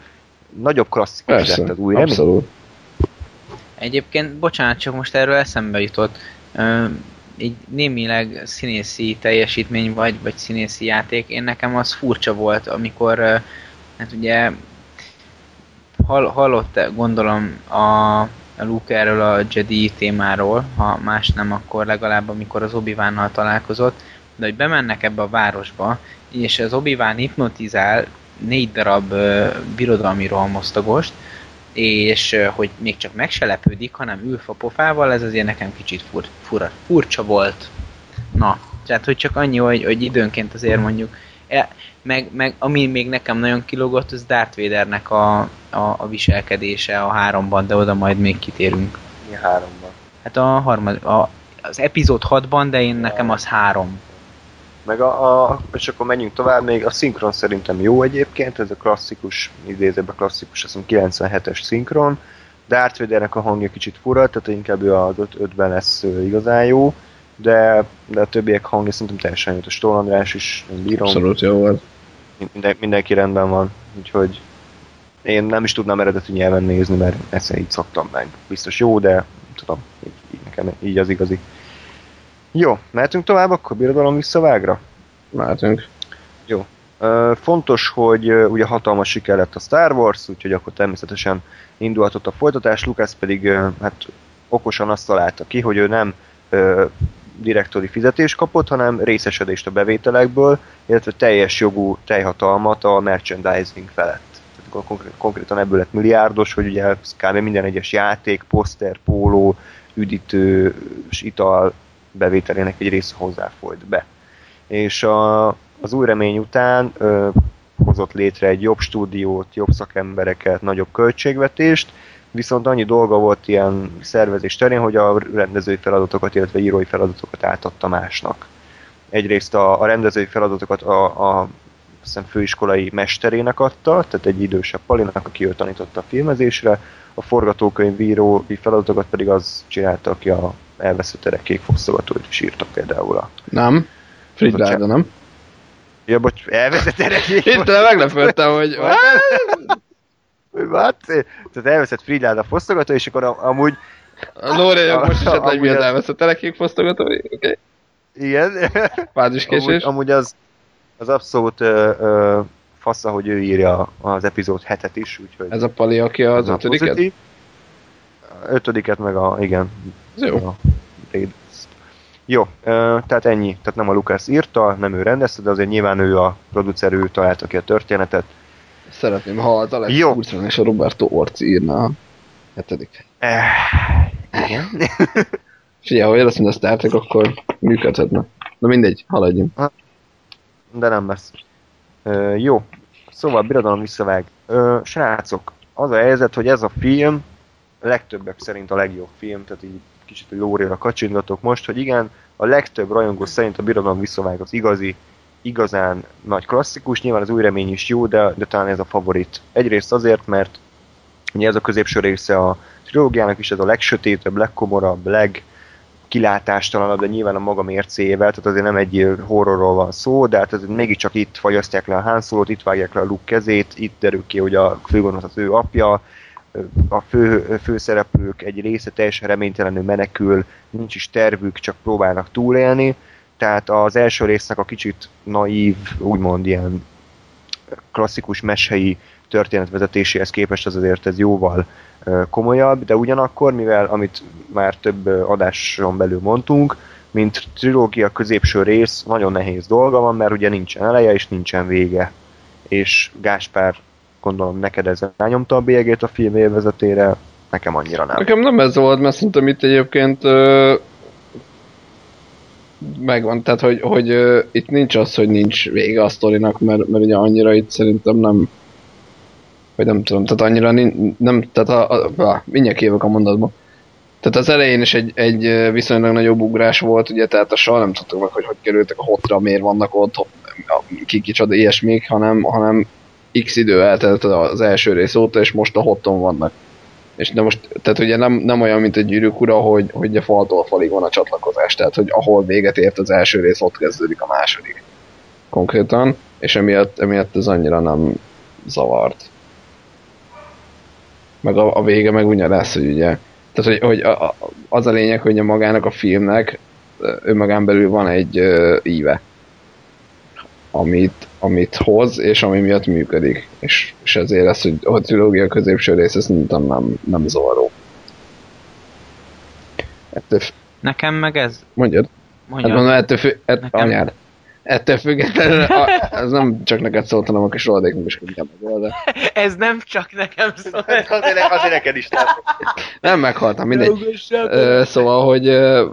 nagyobb klasszikus lett az új remény? abszolút. Egyébként, bocsánat, csak most erről eszembe jutott. Ö, így némileg színészi teljesítmény vagy, vagy színészi játék, én nekem az furcsa volt, amikor hát ugye hall, hallott gondolom a Luke erről a Jedi témáról, ha más nem, akkor legalább amikor az obi találkozott, de hogy bemennek ebbe a városba, és az obi hipnotizál négy darab ö, birodalmi rohamosztagost, és hogy még csak meg se lepődik, hanem ül a pofával, ez azért nekem kicsit fur, fura, furcsa volt. Na, tehát hogy csak annyi, hogy, hogy időnként azért mondjuk, e, meg, meg ami még nekem nagyon kilógott, az Darth Vadernek a, a, a viselkedése a háromban, de oda majd még kitérünk. Mi háromban. Hát a harmad, a, az epizód 6-ban, de én nekem az három. Meg a, a, és akkor menjünk tovább, még a szinkron szerintem jó egyébként, ez a klasszikus, idézőben klasszikus, azt hiszem 97-es szinkron. Darth Vadernek a hangja kicsit fura, tehát inkább ő az 5-ben lesz igazán jó, de, de a többiek hangja szerintem teljesen jó. A Stól András is, én bírom, Abszolút jó volt. minden, mindenki rendben van, úgyhogy én nem is tudnám eredeti nyelven nézni, mert ezt így szoktam meg. Biztos jó, de tudom, így, így nekem így az igazi. Jó, mehetünk tovább, akkor birodalom visszavágra? Mehetünk. Ö, Fontos, hogy ugye hatalmas siker lett a Star Wars, úgyhogy akkor természetesen indulhatott a folytatás, Lucas pedig hát okosan azt találta ki, hogy ő nem direktori fizetést kapott, hanem részesedést a bevételekből, illetve teljes jogú teljhatalmat a merchandising felett. Tehát konkrétan ebből lett milliárdos, hogy ugye kb. minden egyes játék, poszter, póló, üdítő és ital bevételének egy része hozzáfolyt be. És a, az új remény után ö, hozott létre egy jobb stúdiót, jobb szakembereket, nagyobb költségvetést, viszont annyi dolga volt ilyen szervezés terén, hogy a rendezői feladatokat, illetve írói feladatokat átadta másnak. Egyrészt a, a rendezői feladatokat a, a hiszem főiskolai mesterének adta, tehát egy idősebb Palinak, aki őt tanította a filmezésre, a forgatókönyvírói feladatokat pedig az csinálta, aki a elveszett erekék fosztogatóit is írta például a Nem? Fridláda, nem? Ja, bocs, elveszett erekék Itt meglepődtem, hogy... What? Tehát elveszett Fridlád a fosztogató, és akkor a- amúgy, A Lóréjak most is hát, Amúgy miért az- elveszett elekék fosztogatói? Oké. Okay. igen, amúgy, Fáziskésés. amúgy az, az abszolút ö, ö, fasza, hogy ő írja az epizód hetet is, úgyhogy Ez a Pali, aki az ötödiket? Ötödiket meg a, igen. Ez jó. A. Jó, tehát ennyi. Tehát nem a Lucas írta, nem ő rendezte, de azért nyilván ő a producer, ő találta ki a történetet. Szeretném, ha az Alex Jó. Kurtzman és a Roberto Orci írna a hetedik. Eh, igen. Figyelj, ha azt, mint a Star Trek, akkor működhetne. Na mindegy, haladjunk. de nem lesz. Ö, jó, szóval birodalom visszavág. Ö, srácok, az a helyzet, hogy ez a film legtöbbek szerint a legjobb film, tehát így kicsit lóréra kacsingatok most, hogy igen, a legtöbb rajongó szerint a birodalom visszavág az igazi, igazán nagy klasszikus, nyilván az új remény is jó, de, de talán ez a favorit. Egyrészt azért, mert ugye ez a középső része a trilógiának is, ez a legsötétebb, legkomorabb, leg, kilátástalanabb, de nyilván a maga mércéjével, tehát azért nem egy horrorról van szó, de hát ez mégiscsak itt fagyasztják le a Han Solo-t, itt vágják le a Luke kezét, itt derül ki, hogy a főgonosz az ő apja, a fő, főszereplők egy része teljesen reménytelenül menekül, nincs is tervük, csak próbálnak túlélni, tehát az első résznek a kicsit naív, úgymond ilyen klasszikus mesei történetvezetéséhez képest az azért ez jóval komolyabb, de ugyanakkor, mivel amit már több adáson belül mondtunk, mint trilógia középső rész, nagyon nehéz dolga van, mert ugye nincsen eleje és nincsen vége. És Gáspár, gondolom neked ez rányomta a bélyegét a film élvezetére, nekem annyira nem. Nekem nem ez volt, mert szerintem itt egyébként ö, megvan, tehát hogy, hogy ö, itt nincs az, hogy nincs vége a sztorinak, mert, mert ugye annyira itt szerintem nem vagy nem tudom, tehát annyira nin, nem, tehát a, a, a mindjárt kijövök a mondatba. Tehát az elején is egy, egy viszonylag nagyobb ugrás volt, ugye, tehát a soha nem tudtuk meg, hogy hogy kerültek a hotra, miért vannak ott, ki kicsoda ilyesmik, hanem, hanem x idő eltelt az első rész óta, és most a hoton vannak. És de most, tehát ugye nem, nem olyan, mint egy gyűrűk ura, hogy, hogy a faltól falig van a csatlakozás, tehát hogy ahol véget ért az első rész, ott kezdődik a második. Konkrétan, és emiatt, emiatt ez annyira nem zavart. Meg a, a vége meg ugye lesz, hogy ugye, tehát hogy, hogy a, a, az a lényeg, hogy a magának a filmnek önmagán belül van egy ö, íve, amit, amit hoz, és ami miatt működik. És, és ezért lesz, hogy a trilógia középső része szerintem nem, nem zavaró. Ettől, f- Nekem meg ez... mondjad? Hát Mondjam. mondom, ettől, fü- ett, Nekem- anyád. Ettől függetlenül, a, ez nem csak neked szólt, hanem a kis rohadéknak is inkább meg de Ez nem csak nekem szól. azért, azért neked is látom. Nem meghaltam, mindegy. Ö, szóval, hogy ö,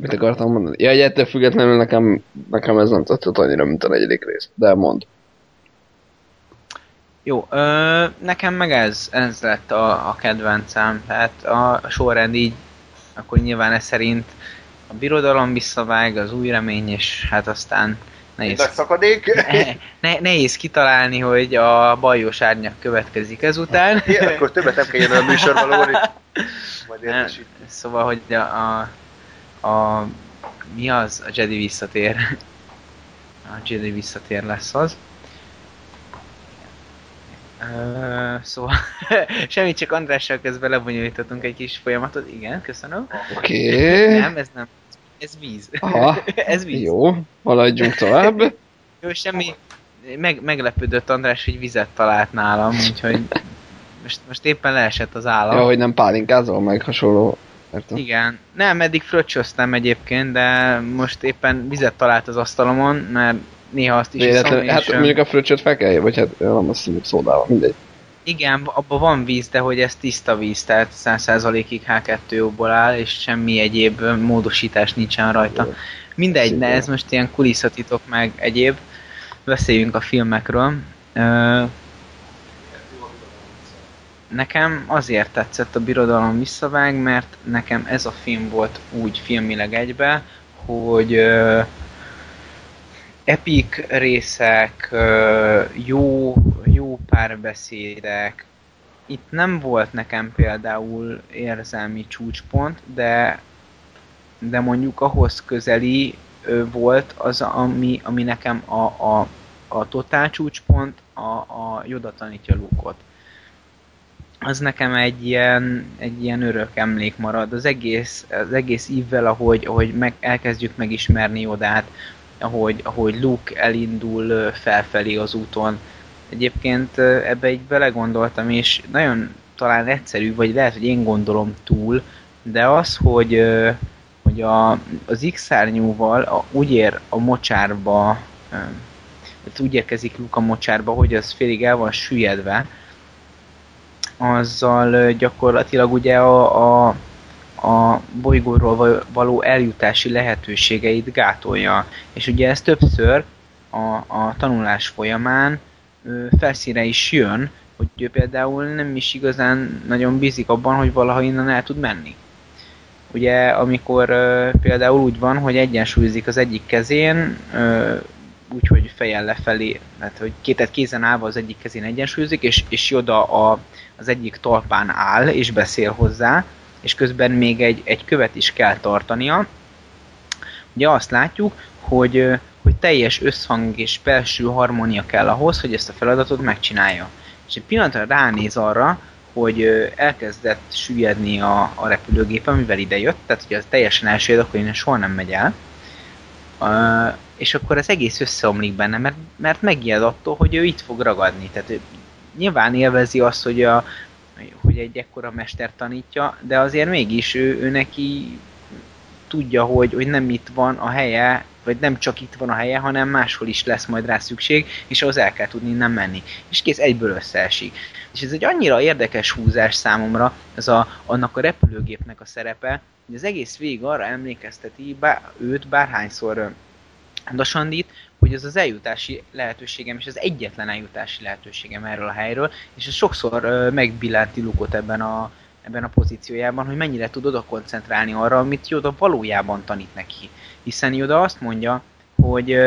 mit akartam mondani? Ja, hogy ettől függetlenül nekem, nekem ez nem tetszett annyira, mint a negyedik rész. De mond. Jó, ö, nekem meg ez, ez lett a, a kedvencem. Tehát a sorrend így, akkor nyilván ez szerint a birodalom visszavág, az új remény, és hát aztán nehéz, szakadék. ne, ne, nehéz kitalálni, hogy a bajós árnyak következik ezután. Ja, akkor többet nem kell jönnöm a műsorban, Lóri. Majd értesít. Szóval, hogy a, a, a mi az? A Jedi visszatér. A Jedi visszatér lesz az. Ö, szóval, semmit, csak Andrással közben lebonyolítottunk egy kis folyamatot. Igen, köszönöm. Oké. Okay. Nem, ez nem. Ez víz. Aha. ez víz. Jó, haladjunk tovább. Jó, semmi. Meg, meglepődött András, hogy vizet talált nálam, úgyhogy most, most éppen leesett az állam. Ja, hogy nem pálinkázol meg hasonló. Értem. Igen. Nem, eddig fröccsöztem egyébként, de most éppen vizet talált az asztalomon, mert néha azt is iszom, Véletlen, és, hát öm, mondjuk a fröccsöt fel kell, vagy hát nem azt mondjuk szódával, mindegy. Igen, abban van víz, de hogy ez tiszta víz, tehát 100%-ig H2O-ból áll, és semmi egyéb módosítás nincsen rajta. Mindegy, de ez most ilyen kulisszatitok meg egyéb. Beszéljünk a filmekről. Nekem azért tetszett a Birodalom visszavág, mert nekem ez a film volt úgy filmileg egybe, hogy ö, epic részek, ö, jó, jó párbeszédek. Itt nem volt nekem például érzelmi csúcspont, de de mondjuk ahhoz közeli ö, volt az, ami, ami nekem a, a, a totál csúcspont, a, a Yoda tanítja Luke-ot. Az nekem egy ilyen, egy ilyen örök emlék marad. Az egész, az egész ívvel, ahogy, ahogy meg, elkezdjük megismerni Yodát, ahogy, ahogy Luke elindul felfelé az úton. Egyébként ebbe így belegondoltam, és nagyon talán egyszerű, vagy lehet, hogy én gondolom túl, de az, hogy, hogy a, az X-szárnyúval úgy ér a mocsárba, tehát úgy érkezik Luke a mocsárba, hogy az félig el van süllyedve, azzal gyakorlatilag ugye a, a a bolygóról való eljutási lehetőségeit gátolja. És ugye ez többször a, a tanulás folyamán ö, felszíne is jön, hogy ő például nem is igazán nagyon bízik abban, hogy valaha innen el tud menni. Ugye amikor ö, például úgy van, hogy egyensúlyozik az egyik kezén, ö, úgyhogy fejjel lefelé, mert hogy két, kézen állva az egyik kezén egyensúlyozik, és, és Joda a, az egyik talpán áll, és beszél hozzá, és közben még egy, egy követ is kell tartania. Ugye azt látjuk, hogy, hogy teljes összhang és belső harmónia kell ahhoz, hogy ezt a feladatot megcsinálja. És egy pillanatra ránéz arra, hogy elkezdett süllyedni a, a repülőgép, amivel ide jött, tehát hogy az teljesen elsüllyed, akkor én soha nem megy el. És akkor az egész összeomlik benne, mert, mert megijed attól, hogy ő itt fog ragadni. Tehát ő nyilván élvezi azt, hogy a, hogy egy ekkora mester tanítja, de azért mégis ő, ő neki tudja, hogy, hogy nem itt van a helye, vagy nem csak itt van a helye, hanem máshol is lesz majd rá szükség, és ahhoz el kell tudni innen menni. És kész, egyből összeesik. És ez egy annyira érdekes húzás számomra, ez a, annak a repülőgépnek a szerepe, hogy az egész végig arra emlékezteti bár, őt bárhányszor Dasandit, hogy ez az eljutási lehetőségem, és az egyetlen eljutási lehetőségem erről a helyről, és ez sokszor megbillánti Lukot ebben a, ebben a pozíciójában, hogy mennyire tud oda koncentrálni arra, amit Joda valójában tanít neki. Hiszen Joda azt mondja, hogy,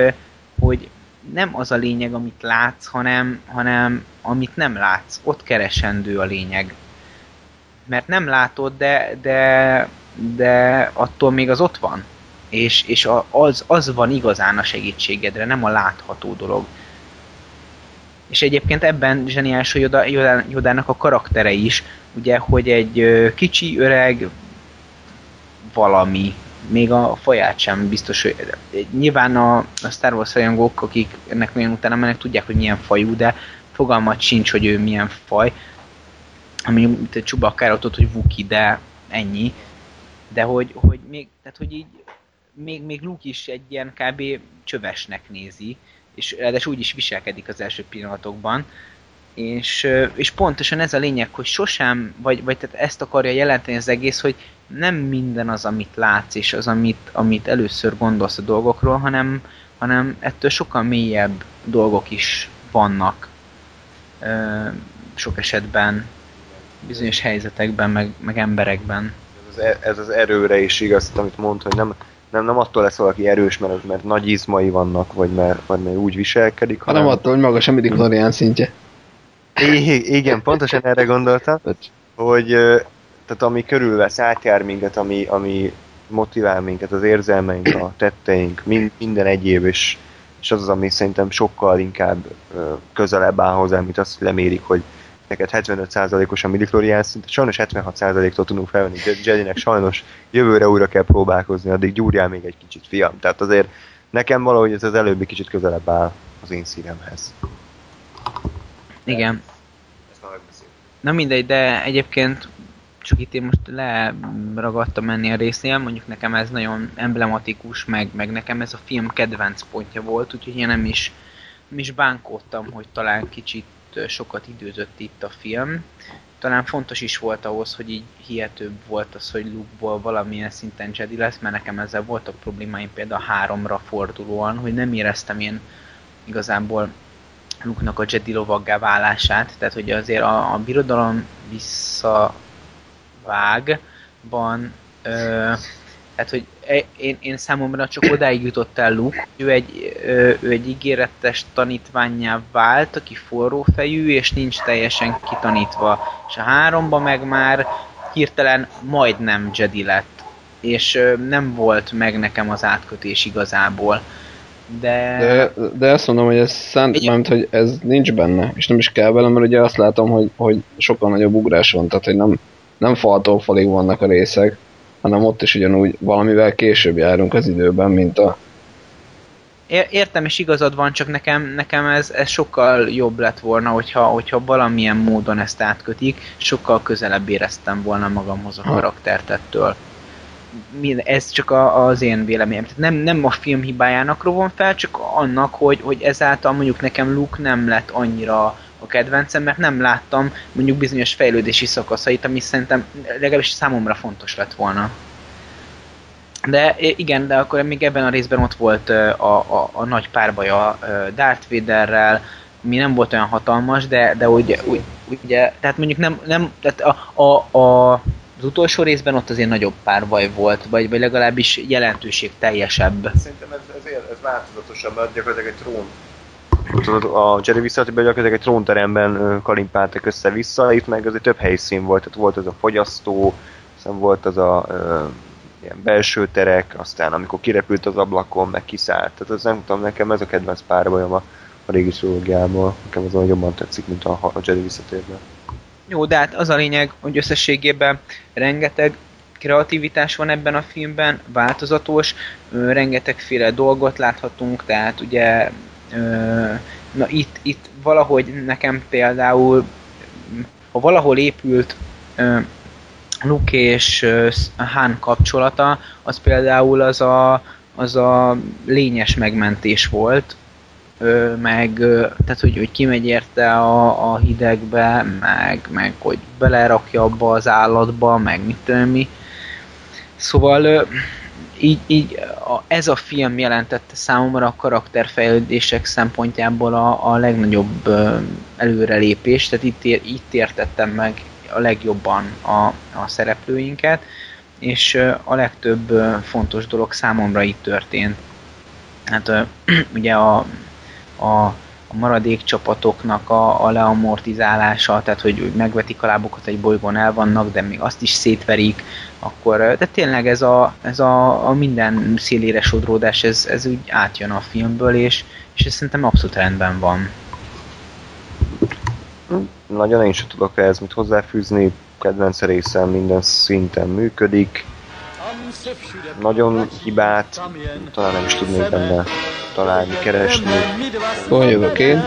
hogy nem az a lényeg, amit látsz, hanem, hanem amit nem látsz. Ott keresendő a lényeg. Mert nem látod, de, de, de attól még az ott van és, és az, az van igazán a segítségedre, nem a látható dolog. És egyébként ebben zseniális, hogy Yoda, a karaktere is, ugye, hogy egy kicsi, öreg valami, még a faját sem biztos, hogy nyilván a, a Star Wars rajongók, akik ennek nagyon utána mennek, tudják, hogy milyen fajú, de fogalmat sincs, hogy ő milyen faj. Ami egy csubakkára ott, hogy Vuki, de ennyi. De hogy, hogy még, tehát hogy így még, még Luke is egy ilyen kb. csövesnek nézi, és ráadásul úgy is viselkedik az első pillanatokban, és, és pontosan ez a lényeg, hogy sosem, vagy, vagy tehát ezt akarja jelenteni az egész, hogy nem minden az, amit látsz, és az, amit, amit először gondolsz a dolgokról, hanem, hanem ettől sokkal mélyebb dolgok is vannak sok esetben, bizonyos helyzetekben, meg, meg emberekben. Ez az, e, ez az erőre is igaz, amit mond, hogy nem, nem, nem attól lesz valaki erős, mert, mert nagy izmai vannak, vagy mert, vagy mert úgy viselkedik, hanem... hanem attól, hogy magas a midi szintje. I- igen, pontosan erre gondoltam, hogy tehát ami körülvesz, átjár minket, ami, ami motivál minket, az érzelmeink, a tetteink, mind, minden egyéb, és, és az az, ami szerintem sokkal inkább közelebb áll hozzá, mint azt lemérik, hogy neked 75%-os a midichlorian szint, sajnos 76%-tól tudunk felvenni Jedinek, sajnos jövőre újra kell próbálkozni, addig gyúrjál még egy kicsit, fiam. Tehát azért nekem valahogy ez az előbbi kicsit közelebb áll az én szívemhez. Igen. Na mindegy, de egyébként csak itt én most leragadtam menni a résznél, mondjuk nekem ez nagyon emblematikus, meg, meg nekem ez a film kedvenc pontja volt, úgyhogy én nem is, nem is bánkódtam, hogy talán kicsit sokat időzött itt a film. Talán fontos is volt ahhoz, hogy így hihetőbb volt az, hogy Luke-ból valamilyen szinten Jedi lesz, mert nekem ezzel voltak problémáim például háromra fordulóan, hogy nem éreztem én igazából Luke-nak a Jedi lovaggá válását, tehát hogy azért a, a birodalom visszavágban ö, tehát, hogy e, én, én számomra csak odáig jutott el Luke, ő egy, ő egy ígéretes tanítványá vált, aki forró fejű, és nincs teljesen kitanítva. És a háromba meg már hirtelen majdnem Jedi lett. És nem volt meg nekem az átkötés igazából. De... De, de azt mondom, hogy ez szánt, egy... mert, hogy ez nincs benne, és nem is kell velem, mert ugye azt látom, hogy, hogy sokkal nagyobb ugrás van, tehát hogy nem, nem faltól falig vannak a részek, hanem ott is ugyanúgy valamivel később járunk az időben, mint a értem, és igazad van, csak nekem, nekem ez, ez sokkal jobb lett volna, hogyha, hogyha valamilyen módon ezt átkötik, sokkal közelebb éreztem volna magamhoz a karaktert ettől. Ez csak a, az én véleményem. Tehát nem, nem a film hibájának rovom fel, csak annak, hogy, hogy ezáltal mondjuk nekem Luke nem lett annyira a kedvencem, mert nem láttam mondjuk bizonyos fejlődési szakaszait, ami szerintem legalábbis számomra fontos lett volna. De igen, de akkor még ebben a részben ott volt a, a, a nagy párbaja Darth Vaderrel, mi nem volt olyan hatalmas, de, de úgy, ugye, tehát mondjuk nem, nem tehát a, a, a, az utolsó részben ott azért nagyobb párbaj volt, vagy, vagy legalábbis jelentőség teljesebb. Szerintem ez, ez, ez változatosabb, mert gyakorlatilag egy trón a Jerry visszatérben gyakorlatilag egy trónteremben kalimpáltak össze-vissza, itt meg azért több helyszín volt, tehát volt az a fogyasztó, aztán volt az a ilyen belső terek, aztán amikor kirepült az ablakon, meg kiszállt. Tehát az nem tudom, nekem ez a kedvenc párbajom a, a régi trilógiából. Nekem az jobban tetszik, mint a, a Jedi visszatérben. Jó, de hát az a lényeg, hogy összességében rengeteg kreativitás van ebben a filmben, változatos, rengetegféle dolgot láthatunk, tehát ugye na itt, itt valahogy nekem például ha valahol épült Luke és Han kapcsolata, az például az a, az a lényes megmentés volt, meg, tehát hogy, hogy kimegy érte a, a hidegbe, meg, meg hogy belerakja abba az állatba, meg mit tudom mi. Szóval így, így a, ez a film jelentette számomra a karakterfejlődések szempontjából a, a legnagyobb előrelépést, tehát itt, itt értettem meg a legjobban a, a szereplőinket, és a legtöbb fontos dolog számomra itt történt. Hát ugye a, a, a maradék csapatoknak a, a leamortizálása, tehát hogy megvetik a lábukat egy bolygón el vannak, de még azt is szétverik, akkor, de tényleg ez a, ez a, a minden szélére sodródás, ez, ez úgy átjön a filmből, és, és ez szerintem abszolút rendben van. Nagyon én sem tudok ehhez mit hozzáfűzni, kedvenc részem minden szinten működik. Nagyon hibát, talán nem is tudnék benne találni, keresni. Hol jövök én?